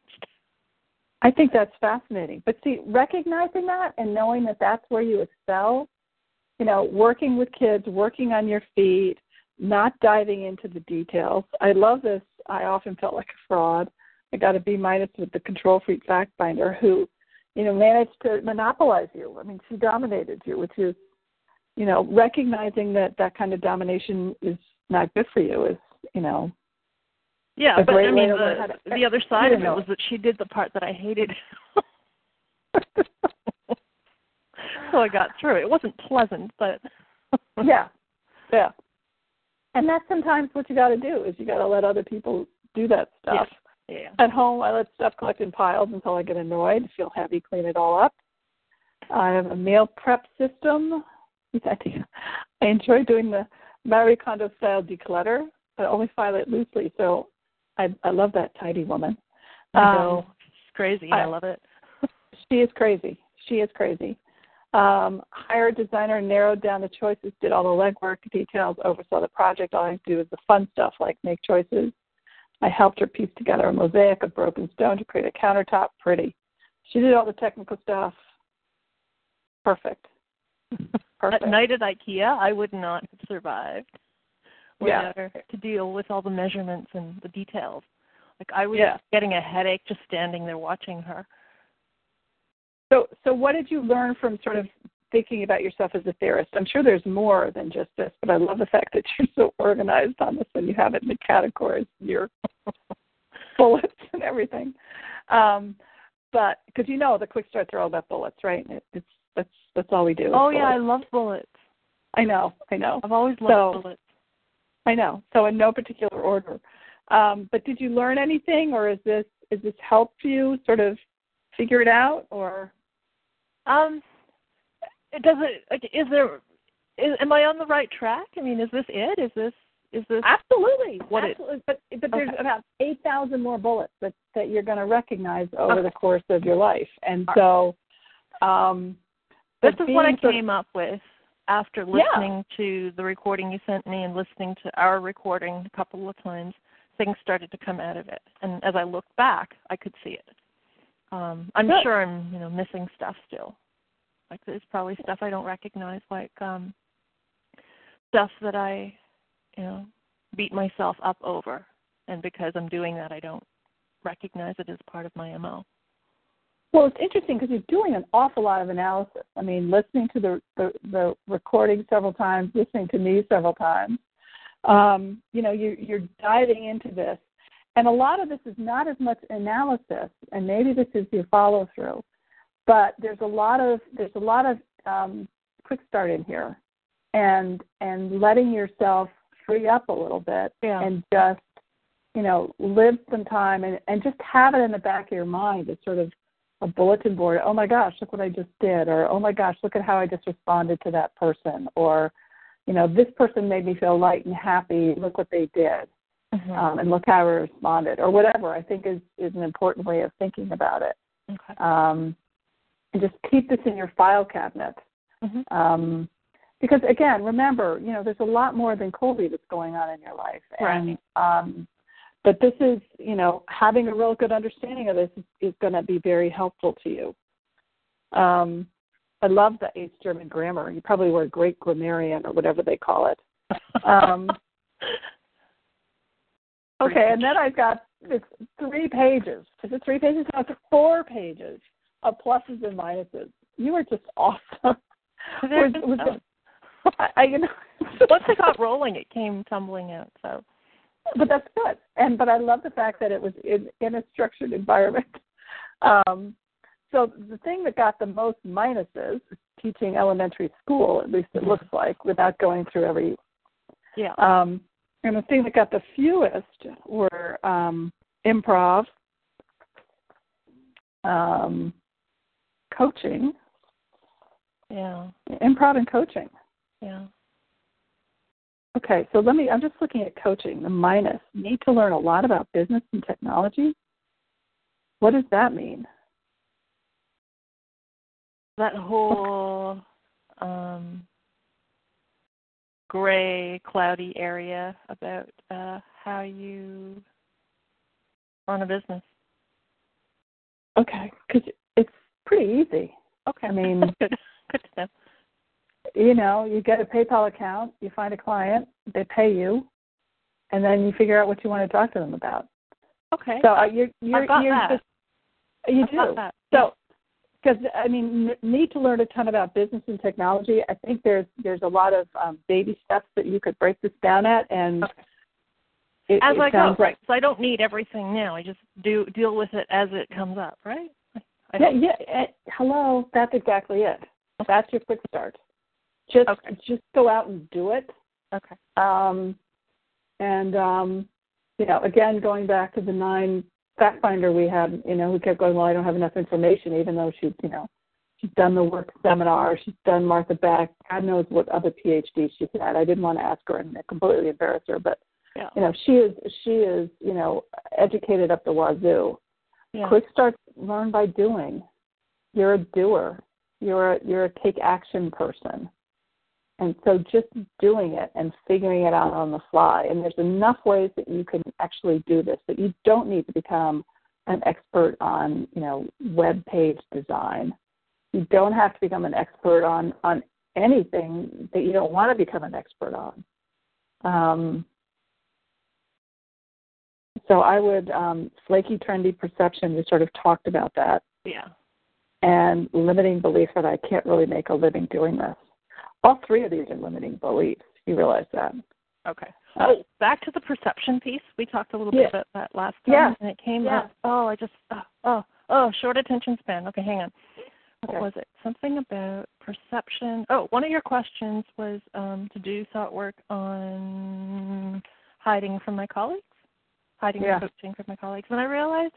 I think that's fascinating. But see, recognizing that and knowing that that's where you excel, you know, working with kids, working on your feet, not diving into the details. I love this. I often felt like a fraud. I got a B minus with the control freak fact finder who, you know, managed to monopolize you. I mean, she dominated you, which is, you know, recognizing that that kind of domination is not good for you is, you know, Yeah, A but I mean, the, to- the other side of you it know. was that she did the part that I hated. (laughs) so I got through. It wasn't pleasant, but (laughs) yeah, yeah. And that's sometimes what you got to do is you got to let other people do that stuff. yeah. yeah. At home, I let stuff collect in piles until I get annoyed, feel heavy, clean it all up. I have a meal prep system. (laughs) I think I enjoy doing the Marie Kondo style declutter, but only file it loosely. So I I love that tidy woman. I Um. It's crazy. I, I- love it. (laughs) she is crazy. She is crazy. Um, hired designer, narrowed down the choices, did all the legwork, details, oversaw the project. All I had to do was the fun stuff like make choices. I helped her piece together a mosaic of broken stone to create a countertop. Pretty. She did all the technical stuff. Perfect. (laughs) Perfect. At night at IKEA, I would not have survived Yeah. to deal with all the measurements and the details. Like I was Yeah. getting a headache just standing there watching her. So, so what did you learn from sort of thinking about yourself as a theorist? I'm sure there's more than just this, but I love the fact that you're so organized on this and you have it in the categories, your (laughs) bullets and everything. Um, but because you know the quick starts are all about bullets, right? It, it's that's that's all we do. Oh yeah, I love bullets. I know, I know, I've always loved So- bullets. I know. So in no particular order. Um, but did you learn anything, or is this is this helped you sort of figure it out, or Um, it does it. Like, is there? Is, am I on the right track? I mean, is this it? Is this? Is this? Absolutely. What it- Absolutely. but but there's Okay. about eight thousand more bullets that that you're going to recognize over Okay. the course of your life, and so um, This is what I being sort- came up with after Yeah. listening to the recording you sent me and listening to our recording a couple of times. Things started to come out of it, and as I looked back, I could see it. Um, I'm Good. sure I'm, you know, missing stuff still. Like there's probably stuff I don't recognize, like um, stuff that I, you know, beat myself up over, and because I'm doing that, I don't recognize it as part of my mo. Well, it's interesting because you're doing an awful lot of analysis. I mean, listening to the the, the recording several times, listening to me several times. Um, you know, you, you're diving into this, and a lot of this is not as much analysis, and maybe this is your follow through, but there's a lot of there's a lot of um, quick start in here, and and letting yourself free up a little bit Yeah. and just you know live some time and and just have it in the back of your mind as sort of a bulletin board. Oh my gosh, look what I just did, or oh my gosh, look at how I just responded to that person, or you know this person made me feel light and happy. Look what they did, Mhm. um, and look how I responded, or whatever. I think is is an important way of thinking about it. okay. Um, and just keep this in your file cabinet. Mhm. Um, because again, remember, you know, there's a lot more than Kolbe that's going on in your life. And um but this is, you know, having a real good understanding of this is, is gonna be very helpful to you. Um I love the Ace German grammar. You probably were a great grammarian or whatever they call it. Um (laughs) Okay, and then I've got it's three pages. Is it three pages? No, it's four pages of pluses and minuses. you were just awesome. (laughs) Was, was it, (laughs) I, I, you know, once it got rolling, it came tumbling out. So, but that's good. And but I love the fact that it was in, in a structured environment. (laughs) Um, so the thing that got the most minuses teaching elementary school, at least it looks like, without going through every. Yeah. Um, and the thing that got the fewest were um, improv, um, coaching. Yeah. Improv and coaching. Yeah. Okay, so let me. I'm just looking at coaching. The minus need to learn a lot about business and technology. What does that mean? That whole um, gray, cloudy area about uh, how you run a business. Okay, because it's pretty easy. Okay. I mean, good. (laughs) Good to know. You know, you get a PayPal account, you find a client, they pay you, and then you figure out what you want to talk to them about. Okay. So uh, you're you're, I've got you're that. just you I've do. got that. So because I mean, need to learn a ton about business and technology. I think there's there's a lot of um, baby steps that you could break this down at, and Okay. it, as it I go, right? So I don't need everything now. I just do deal with it as it comes up, right? I Yeah, yeah. eh, hello, that's exactly it. That's your quick start. Just Okay. just go out and do it. Okay. Um, and um, you know, again, going back to the nine fact finder we had, you know, who kept going, well, I don't have enough information, even though she's, you know, she's done the work seminar, she's done Martha Beck, God knows what other PhDs she's had. I didn't want to ask her and completely embarrass her, but Yeah. you know, she is she is, you know, educated up the wazoo. Yeah. Quick start, learn by doing. You're a doer. You're a you're a take action person. And so just doing it and figuring it out on the fly. And there's enough ways that you can actually do this that you don't need to become an expert on, you know, web page design. You don't have to become an expert on on anything that you don't want to become an expert on. Um, so I would um, flaky, trendy perception. We sort of talked about that, Yeah. and limiting belief that I can't really make a living doing this. All three of these are limiting beliefs. You realize that? Okay. Oh, back to the perception piece. We talked a little Yeah. bit about that last time, Yeah. and it came Yeah. up. Oh, I just oh, oh oh short attention span. Okay, hang on. What Okay. was it? Something about perception. Oh, one of your questions was um, to do thought work on hiding from my colleagues, hiding Yeah. and coaching from my colleagues, and I realized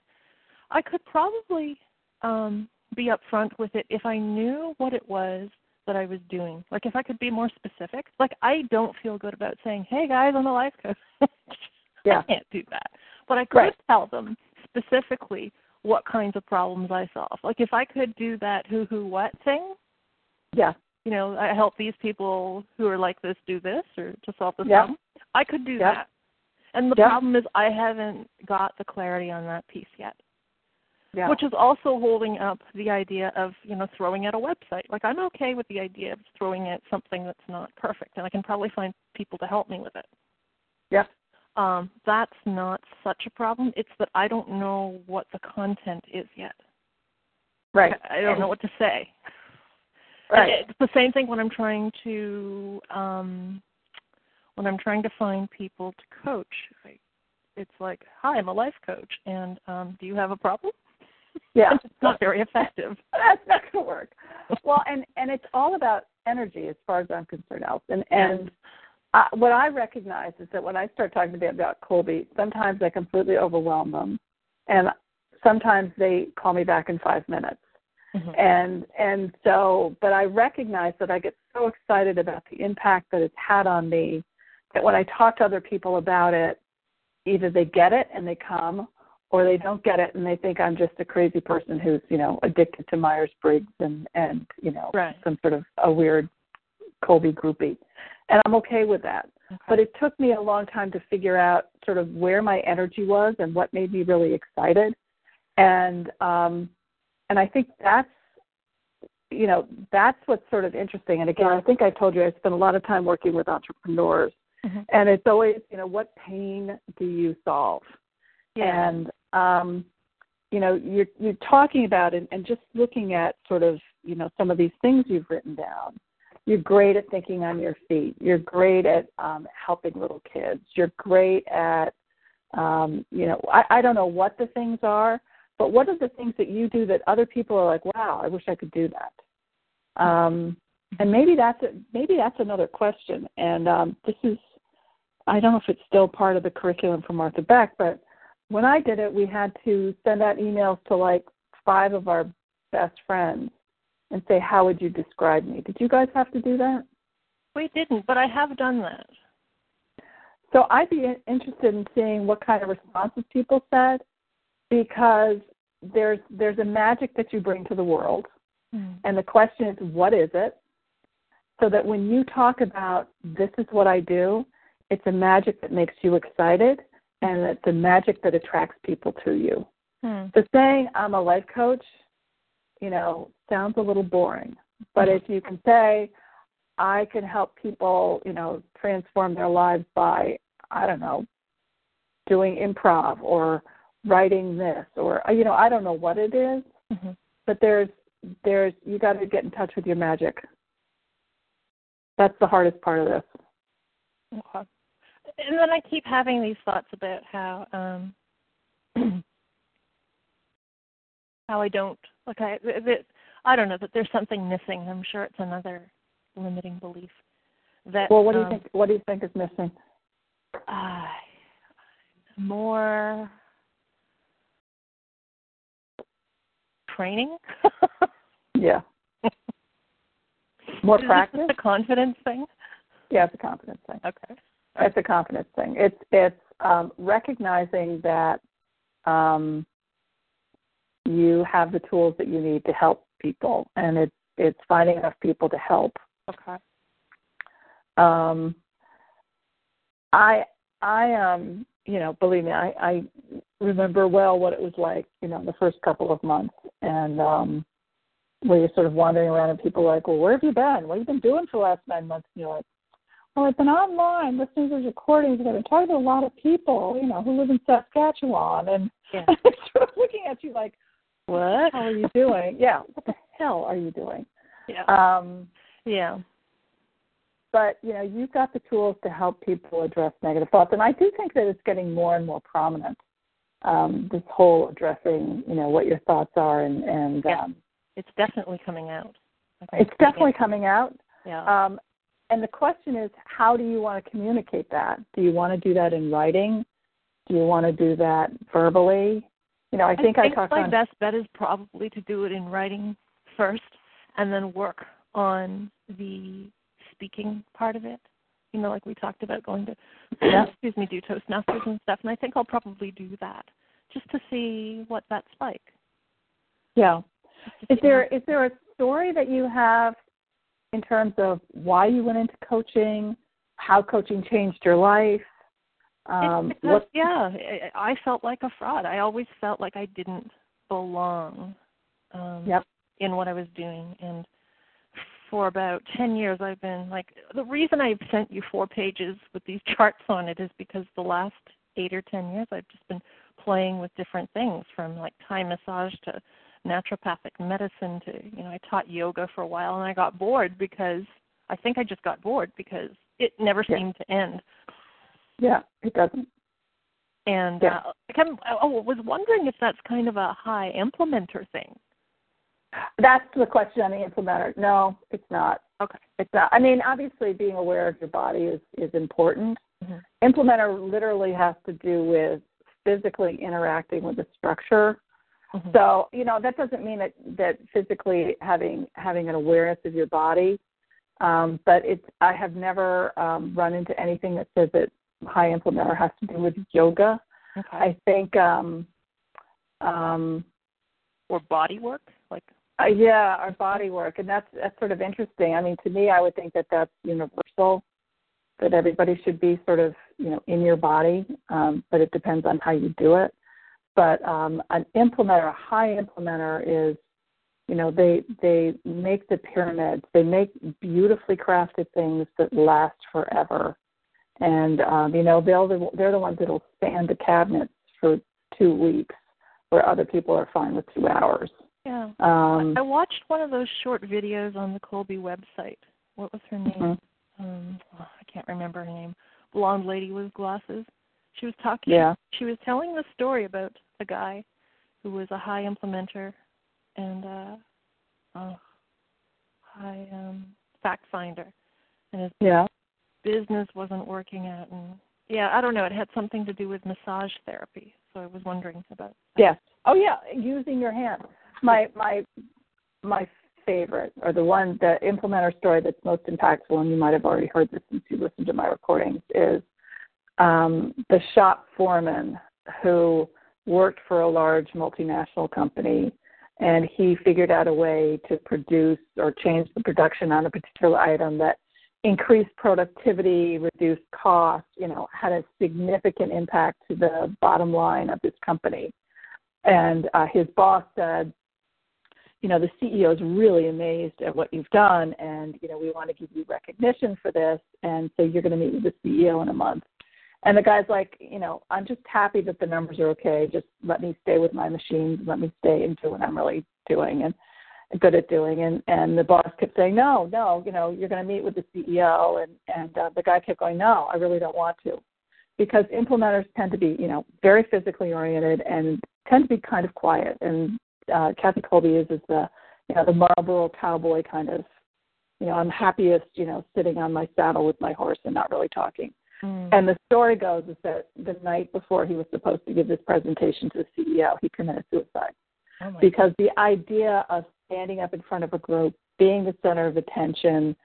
I could probably um, be upfront with it if I knew what it was that I was doing. Like if I could be more specific. Like I don't feel good about saying, "Hey guys, I'm a life coach." (laughs) Yeah. I can't do that. But I could Right. tell them specifically what kinds of problems I solve. Like if I could do that who who what thing, Yeah. you know, I help these people who are like this do this or to solve this Yeah. problem. I could do Yeah. that. And the Yeah. problem is I haven't got the clarity on that piece yet Yeah. which is also holding up the idea of you know throwing at a website like i'm okay with the idea of throwing at something that's not perfect and i can probably find people to help me with it yeah. um that's not such a problem it's that i don't know what the content is yet Right. i I don't know what to say Right. it's the same thing when i'm trying to um when i'm trying to find people to coach I, it's like hi i'm a life coach and um do you have a problem Yeah. (laughs) it's not very effective (laughs) That's not going to work. Well, and and it's all about energy as far as I'm concerned, Alison. And uh, what I recognize is that when I start talking to them about Kolbe, sometimes I completely overwhelm them, and sometimes they call me back in five minutes. Mhm. And and so, but I recognize that I get so excited about the impact that it's had on me that when I talk to other people about it, either they get it and they come, or they don't get it and they think I'm just a crazy person who's you know addicted to Myers Briggs and and you know Right. some sort of a weird Kolbe groupie, and I'm okay with that. Okay. But it took me a long time to figure out sort of where my energy was and what made me really excited, and um, and I think that's you know that's what's sort of interesting. And again, I think I told you I spent a lot of time working with entrepreneurs, Mhm. and it's always you know what pain do you solve? yeah. And um, you know you're you're talking about it and just looking at sort of you know some of these things you've written down. You're great at thinking on your feet. You're great at um helping little kids. You're great at um you know i i don't know what the things are but what are the things that you do that other people are like wow i wish i could do that? Um and maybe that's a, maybe that's another question. And um this is i don't know if it's still part of the curriculum for martha beck but when I did it, we had to send out emails to like five of our best friends and say, How would you describe me? Did you guys have to do that? We didn't, but I have done that. So I'd be interested in seeing what kind of responses people said because there's there's a magic that you bring to the world. Mm. And the question is, what is it? So that when you talk about this is what I do, it's a magic that makes you excited and it's the magic that attracts people to you. Hmm. So saying I'm a life coach, you know, sounds a little boring. But if you can say I can help people, you know, transform their lives by I don't know, doing improv or writing this or you know, I don't know what it is, Mm-hmm. but there's there's you got to get in touch with your magic. That's the hardest part of this. Okay. And then I keep having these thoughts about how um (clears throat) how I don't like I that I don't know that there's something missing. I'm sure it's another limiting belief. That Well, what do you um, think what do you think is missing? uh, more training. (laughs) Yeah. More Is practice? the confidence thing. Yeah, it's a confidence thing. Okay. It's a confidence thing. It's it's um, recognizing that um, you have the tools that you need to help people, and it's it's finding enough people to help. Okay. Um, I I um you know believe me I I remember well what it was like you know the first couple of months and um where you're sort of wandering around and people are like well where have you been what have you been doing for the last nine months and you're like well I've been online listening to recordings I've been talking to a lot of people you know who live in Saskatchewan and Yeah. (laughs) they're sort of looking at you like What? how are you doing yeah what the hell are you doing Yeah. um yeah. but you know you've got the tools to help people address negative thoughts and i do think that it's getting more and more prominent um, this whole addressing you know what your thoughts are and and Yeah. um, It's definitely coming out. it's definitely coming out Yeah. um, and the question is how do you want to communicate that do you want to do that in writing do you want to do that verbally you know i think i, think talked my on best bet is probably to do it in writing first, and then work on the speaking part of it. You know, like we talked about going to, (clears throat) Yeah. excuse me, do Toastmasters and stuff. And I think I'll probably do that just to see what that's like. yeah Is there is there a story that you have in terms of why you went into coaching, how coaching changed your life? Um, because, what? yeah, I felt like a fraud. I always felt like I didn't belong um, Yep. in what I was doing, and for about ten years, I've been like the reason I've sent you four pages with these (laughs) charts on it is because the last eight or ten years, I've just been playing with different things, from like Thai massage to naturopathic medicine to you know I taught yoga for a while, and I got bored because I think I just got bored because it never Yeah. seemed to end. Yeah, it doesn't. And Yeah. uh, I kind of I was wondering if that's kind of a high implementer thing. That's the question on the implementer. No, it's not. Okay. It's not. I mean, obviously, being aware of your body is is important. Mhm. Implementer literally has to do with physically interacting with the structure. Mhm. So you know that doesn't mean that that physically having having an awareness of your body, um, but it's I have never um, run into anything that says that high implementer has to do with yoga. Okay. I think um, um, or body work, like uh, yeah, our body work, and that's that's sort of interesting. I mean, to me, I would think that that's universal. That everybody should be sort of you know in your body, um, but it depends on how you do it. But um, an implementer, a high implementer, is you know they they make the pyramids. They make beautifully crafted things that last forever, and um, you know they're the they're the ones that'll stand the cabinets for two weeks. where other people are fine with two hours. Yeah. Um, I watched one of those short videos on the Kolbe website. What was her name? mhm. Um, oh, I can't remember her name. Blonde lady with glasses. She was talking. Yeah. She was telling the story about a guy who was a high implementer and uh, a high um, fact finder, and his Yeah. business wasn't working out. And yeah, I don't know. It had something to do with massage therapy. So I was wondering about. That. Yes. Oh yeah, using your hands. My my my favorite, or the one the implementer story that's most impactful, and you might have already heard this since you listened to my recordings, is um, the shop foreman who worked for a large multinational company, and he figured out a way to produce or change the production on a particular item that increased productivity, reduced cost, you know, had a significant impact to the bottom line of this company. And uh, his boss said, you know, the CEO is really amazed at what you've done, and you know, we want to give you recognition for this, and so you're going to meet with the CEO in a month. And the guy's like, you know, I'm just happy that the numbers are okay. Just let me stay with my machines. Let me stay do what I'm really doing and good at doing. And and the boss kept saying, no, no, you know, you're going to meet with the CEO. And and uh, the guy kept going, no, I really don't want to, because implementers tend to be, you know, very physically oriented and tend to be kind of quiet. And uh, Kathy Kolbe is is the, you know, the Marlboro cowboy kind of, you know, I'm happiest, you know, sitting on my saddle with my horse and not really talking. Mm. And the story goes is that the night before he was supposed to give this presentation to the CEO, he committed suicide oh because the idea of standing up in front of a group, being the center of attention,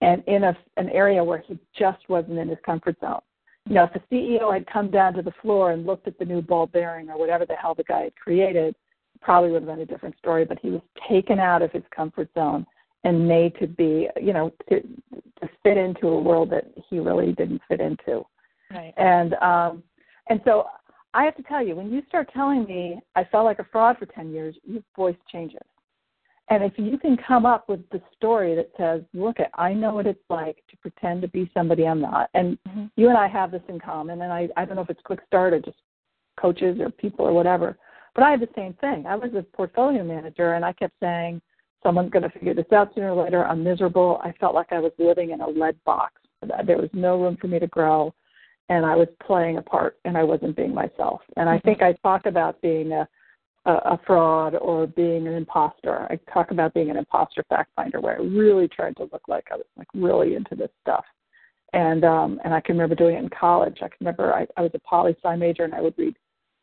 and in a, an area where he just wasn't in his comfort zone. You know, if the CEO had come down to the floor and looked at the new ball bearing or whatever the hell the guy had created, probably would have been a different story. But he was taken out of his comfort zone and made to be, you know, to to fit into a world that he really didn't fit into. Right. And um and so I have to tell you, when you start telling me I felt like a fraud for ten years, your voice changes. And if you can come up with the story that says, look at I know what it's like to pretend to be somebody I'm not and hmm you and I have this in common and I, I don't know if it's quick start or just coaches or people or whatever. But I had the same thing. I was a portfolio manager and I kept saying, Someone's gonna figure this out sooner or later. I'm miserable. I felt like I was living in a lead box. There was no room for me to grow and I was playing a part and I wasn't being myself. And I think I talk about being a a, a fraud or being an imposter. I talk about being an imposter fact finder where I really tried to look like I was like really into this stuff. And um and I can remember doing it in college. I can remember I, I was a poli sci major and I would read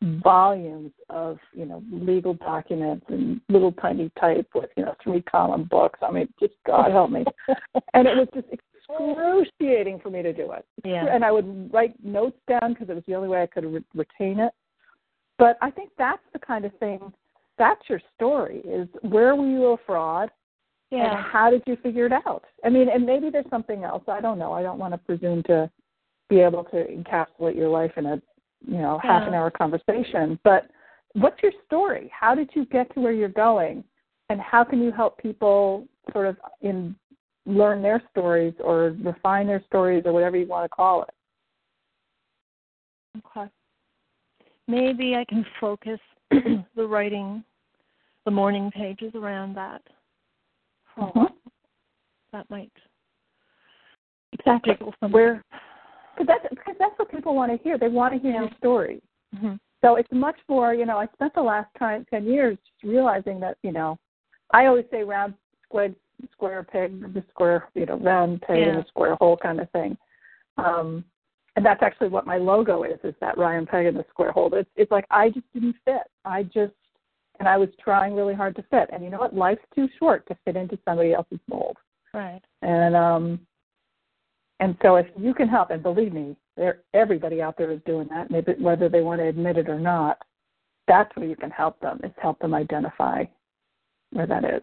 Mm. volumes of, you know, legal documents and little tiny type with, you know, three column books. I mean, just God help me. (laughs) and it was just excruciating for me to do it. Yeah. And I would write notes down because it was the only way I could re- retain it. But I think that's the kind of thing. That's your story. Is where were you a fraud? Yeah. And how did you figure it out? I mean, and maybe there's something else. I don't know. I don't want to presume to be able to encapsulate your life in a, you know, half an hour conversation. But what's your story? How did you get to where you're going? And how can you help people sort of in learn their stories or refine their stories or whatever you want to call it? Okay. Maybe I can focus (clears throat) the writing, the morning pages around that. Mhm. That might Exactly. Where, because that's because that's what people want to hear. They want to hear your story. Mhm. So it's much more, you know, I spent the last time, 10 years just realizing that, you know, I always say round, square, square peg, the square, you know, round peg in Yeah. a square hole kind of thing. Um, and that's actually what my logo is, is that round peg in the square hole. It's, it's like I just didn't fit. I just, and I was trying really hard to fit. And you know what? Life's too short to fit into somebody else's mold. Right. And um and so if you can help, and believe me, there everybody out there is doing that, maybe whether they want to admit it or not, that's where you can help them, is help them identify where that is.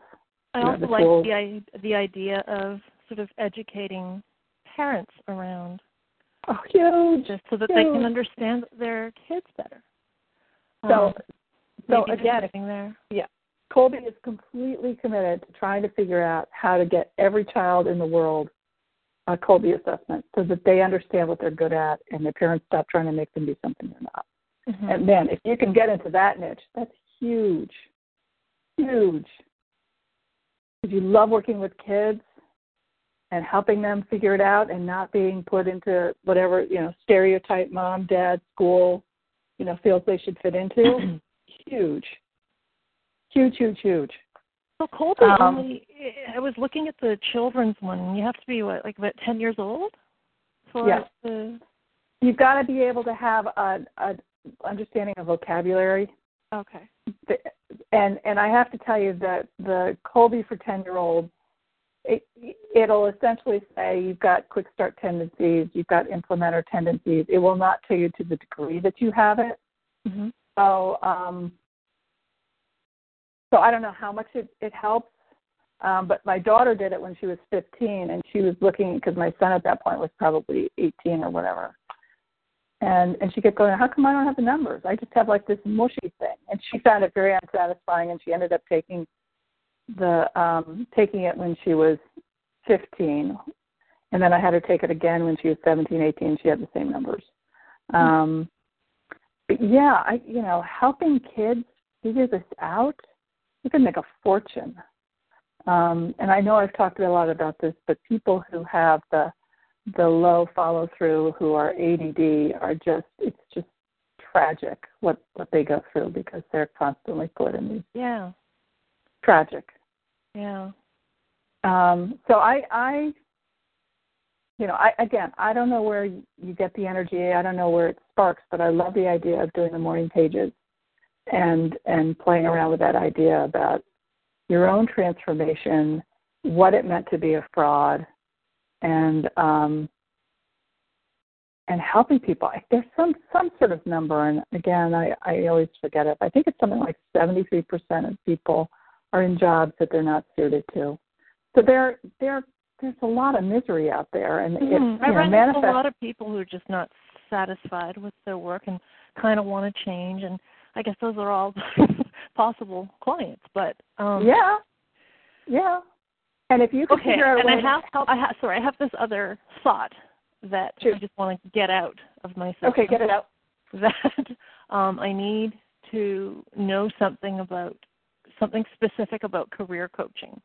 I You know, also the like tools. the the idea of sort of educating parents around Oh, huge. just so that they can understand their kids better. So Um, so again, there. Kolbe is completely committed to trying to figure out how to get every child in the world a Kolbe assessment so that they understand what they're good at and their parents stop trying to make them be something they're not. Mhm. And man, if you can get into that niche, that's huge, huge. If you love working with kids and helping them figure it out and not being put into whatever, you know, stereotype mom, dad, school, you know, feels they should fit into, (clears throat) huge. Huge, huge, huge. So Kolbe Um, only. I was looking at the children's one. You have to be what, like about ten years old for Yeah. the. You've got to be able to have a, a understanding of vocabulary Okay. the, and and I have to tell you that the Kolbe for ten year olds, it it'll essentially say you've got quick start tendencies, you've got implementer tendencies. It will not tell you to the degree that you have it. hmm So um, so I don't know how much it it helps. Um, but my daughter did it when she was 15, and she was looking because my son at that point was probably 18 or whatever. And and she kept going, how come I don't have the numbers? I just have like this mushy thing. And she found it very unsatisfying, and she ended up taking the um taking it when she was 15, and then I had her take it again when she was 17, 18. She had the same numbers. Um, but yeah, I you know helping kids figure this out, you can make a fortune. Um, and I know I've talked a lot about this, but people who have the the low follow through, who are ADD, are just it's just tragic what what they go through because they're constantly put in these Yeah. tragic. Yeah. Um, so I I you know I again I don't know where you get the energy. I don't know where it sparks, but I love the idea of doing the morning pages and and playing around with that idea about your own transformation, what it meant to be a fraud, and um, and helping people. There's some some sort of number, and again, I I always forget it. I think it's something like 73% of people are in jobs that they're not suited to. So there there there's a lot of misery out there, and it Mhm. you I know, run into manifests. a lot of people who are just not satisfied with their work and kind of want to change, and I guess those are all (laughs) possible clients. But um yeah, yeah. And if you can Okay, figure out and I have help, I have sorry, I have this other thought that. I just want to get out of my system. okay, get it out. (laughs) That um, I need to know something about something specific about career coaching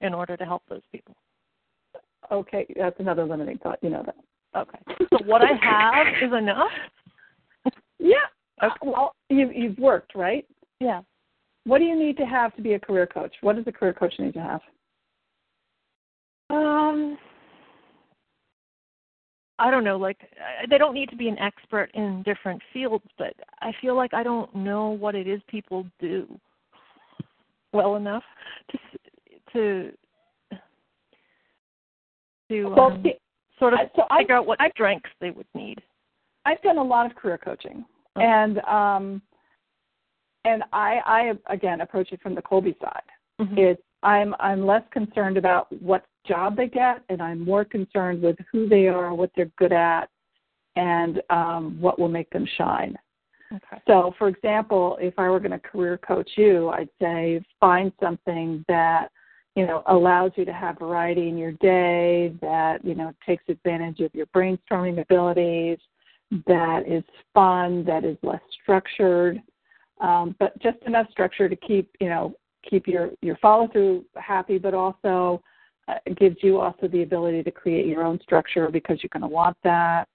in order to help those people. Okay, that's another limiting thought. You know that. Okay. So what I have is enough. (laughs) Yeah. Okay. Well, you you've worked right. Yeah. What do you need to have to be a career coach? What does a career coach need to have? Um, I don't know. Like, they don't need to be an expert in different fields, but I feel like I don't know what it is people do well enough to to to Well, um, see, sort of I- so I- figure out what I- strengths they would need. I've done a lot of career coaching. And um, and I I again approach it from the Kolbe side. Mhm. It's I'm I'm less concerned about what job they get, and I'm more concerned with who they are, what they're good at, and um, what will make them shine. Okay. So, for example, if I were going to career coach you, I'd say find something that you know allows you to have variety in your day, that you know takes advantage of your brainstorming abilities, that is fun, that is less structured, um, but just enough structure to keep you know keep your your follow through happy, but also uh, gives you also the ability to create your own structure because you're going to want that.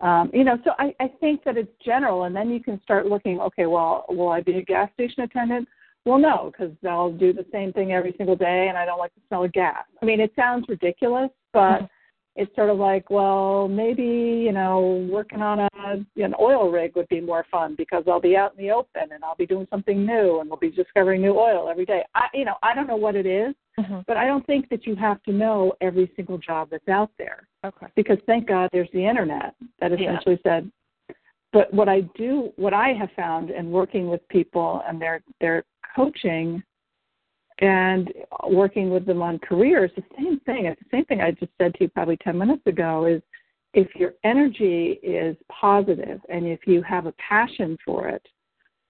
Um, you know, so I, I think that it's general, and then you can start looking. Okay, well, will I be a gas station attendant? Well, no, because I'll do the same thing every single day, and I don't like the smell of gas. I mean, it sounds ridiculous, but it's sort of like, well, maybe you know, working on a an oil rig would be more fun because I'll be out in the open and I'll be doing something new, and we'll be discovering new oil every day. I, you know, I don't know what it is, Mhm. but I don't think that you have to know every single job that's out there Okay. because thank God there's the internet that Yeah. essentially said. But what I do, what I have found in working with people and their their coaching, and working with them on careers, the same thing. It's the same thing I just said to you probably ten minutes ago. Is if your energy is positive and if you have a passion for it,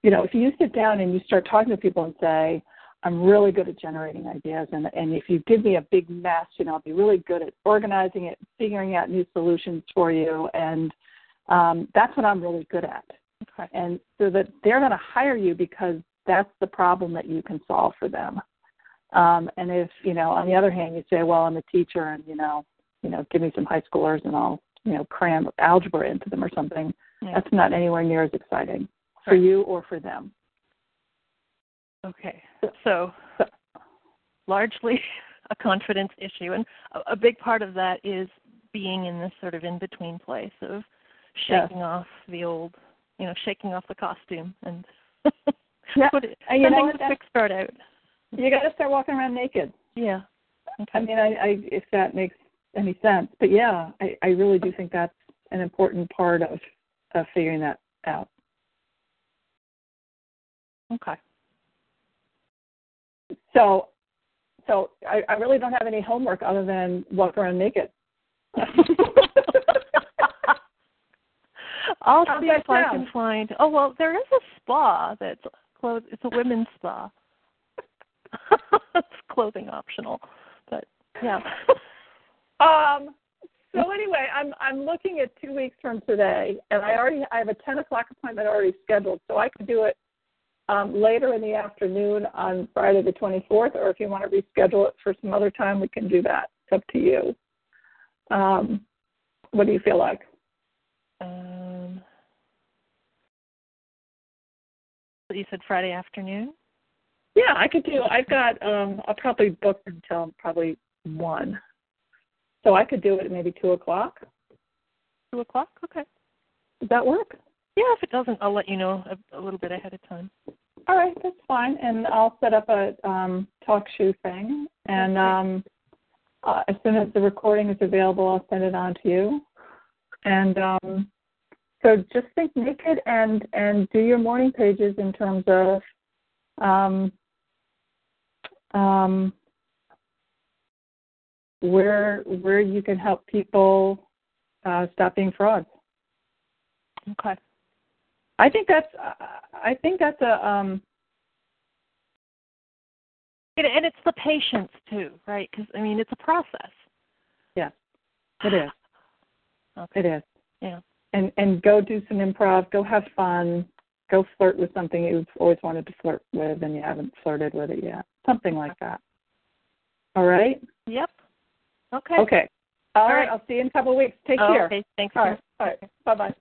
you know, if you sit down and you start talking to people and say, I'm really good at generating ideas, and and if you give me a big mess, you know, I'll be really good at organizing it, figuring out new solutions for you, and um, that's what I'm really good at. Okay. And so that they're going to hire you because that's the problem that you can solve for them. Um, and if you know, on the other hand, you say, well, I'm a teacher, and you know, you know, give me some high schoolers, and I'll you know cram algebra into them or something. Yeah. That's not anywhere near as exciting for Right. you or for them. Okay. So largely (laughs) a confidence issue and a, a big part of that is being in this sort of in between place of Yes. shaking off the old you know, shaking off the costume and (laughs) Yeah. put it And you know sending what? the That's- quick start out. You got to start walking around naked. Yeah. Okay. I mean, I, I if that makes any sense, but yeah, I, I really do think that's an important part of of figuring that out. okay. So, so I, I really don't have any homework other than walk around naked. (laughs) I'll How's see if I can find. Oh well, there is a spa that's closed. It's a women's spa. (laughs) it's clothing optional, but yeah. (laughs) Um. So anyway, I'm I'm looking at two weeks from today, and I already I have a ten o'clock appointment already scheduled, so I could do it um, later in the afternoon on Friday the twenty fourth, or if you want to reschedule it for some other time, we can do that. It's up to you. Um, what do you feel like? Um, you said Friday afternoon. Yeah, I could do. I've got. Um, I'll probably book until probably one, so I could do it at maybe two o'clock. Two o'clock. Okay. Does that work? Yeah. If it doesn't, I'll let you know a, a little bit ahead of time. All right, that's fine, and I'll set up a um, talk shoe thing, and um, uh, as soon as the recording is available, I'll send it on to you. And um, so just think naked and and do your morning pages in terms of um, um, where where you can help people uh, stop being frauds. Okay. I think that's I think that's a um, And, it's the patience too, right? Because I mean, it's a process. yes, it is. (sighs) Okay. It is. Yeah. And and go do some improv. Go have fun. Go flirt with something you've always wanted to flirt with and you haven't flirted with it yet. Something like that. All right. Yep. Okay. Okay. All All right. right. I'll see you in a couple of weeks. Take Oh, care. Okay. Thanks. All right. All right. Bye bye.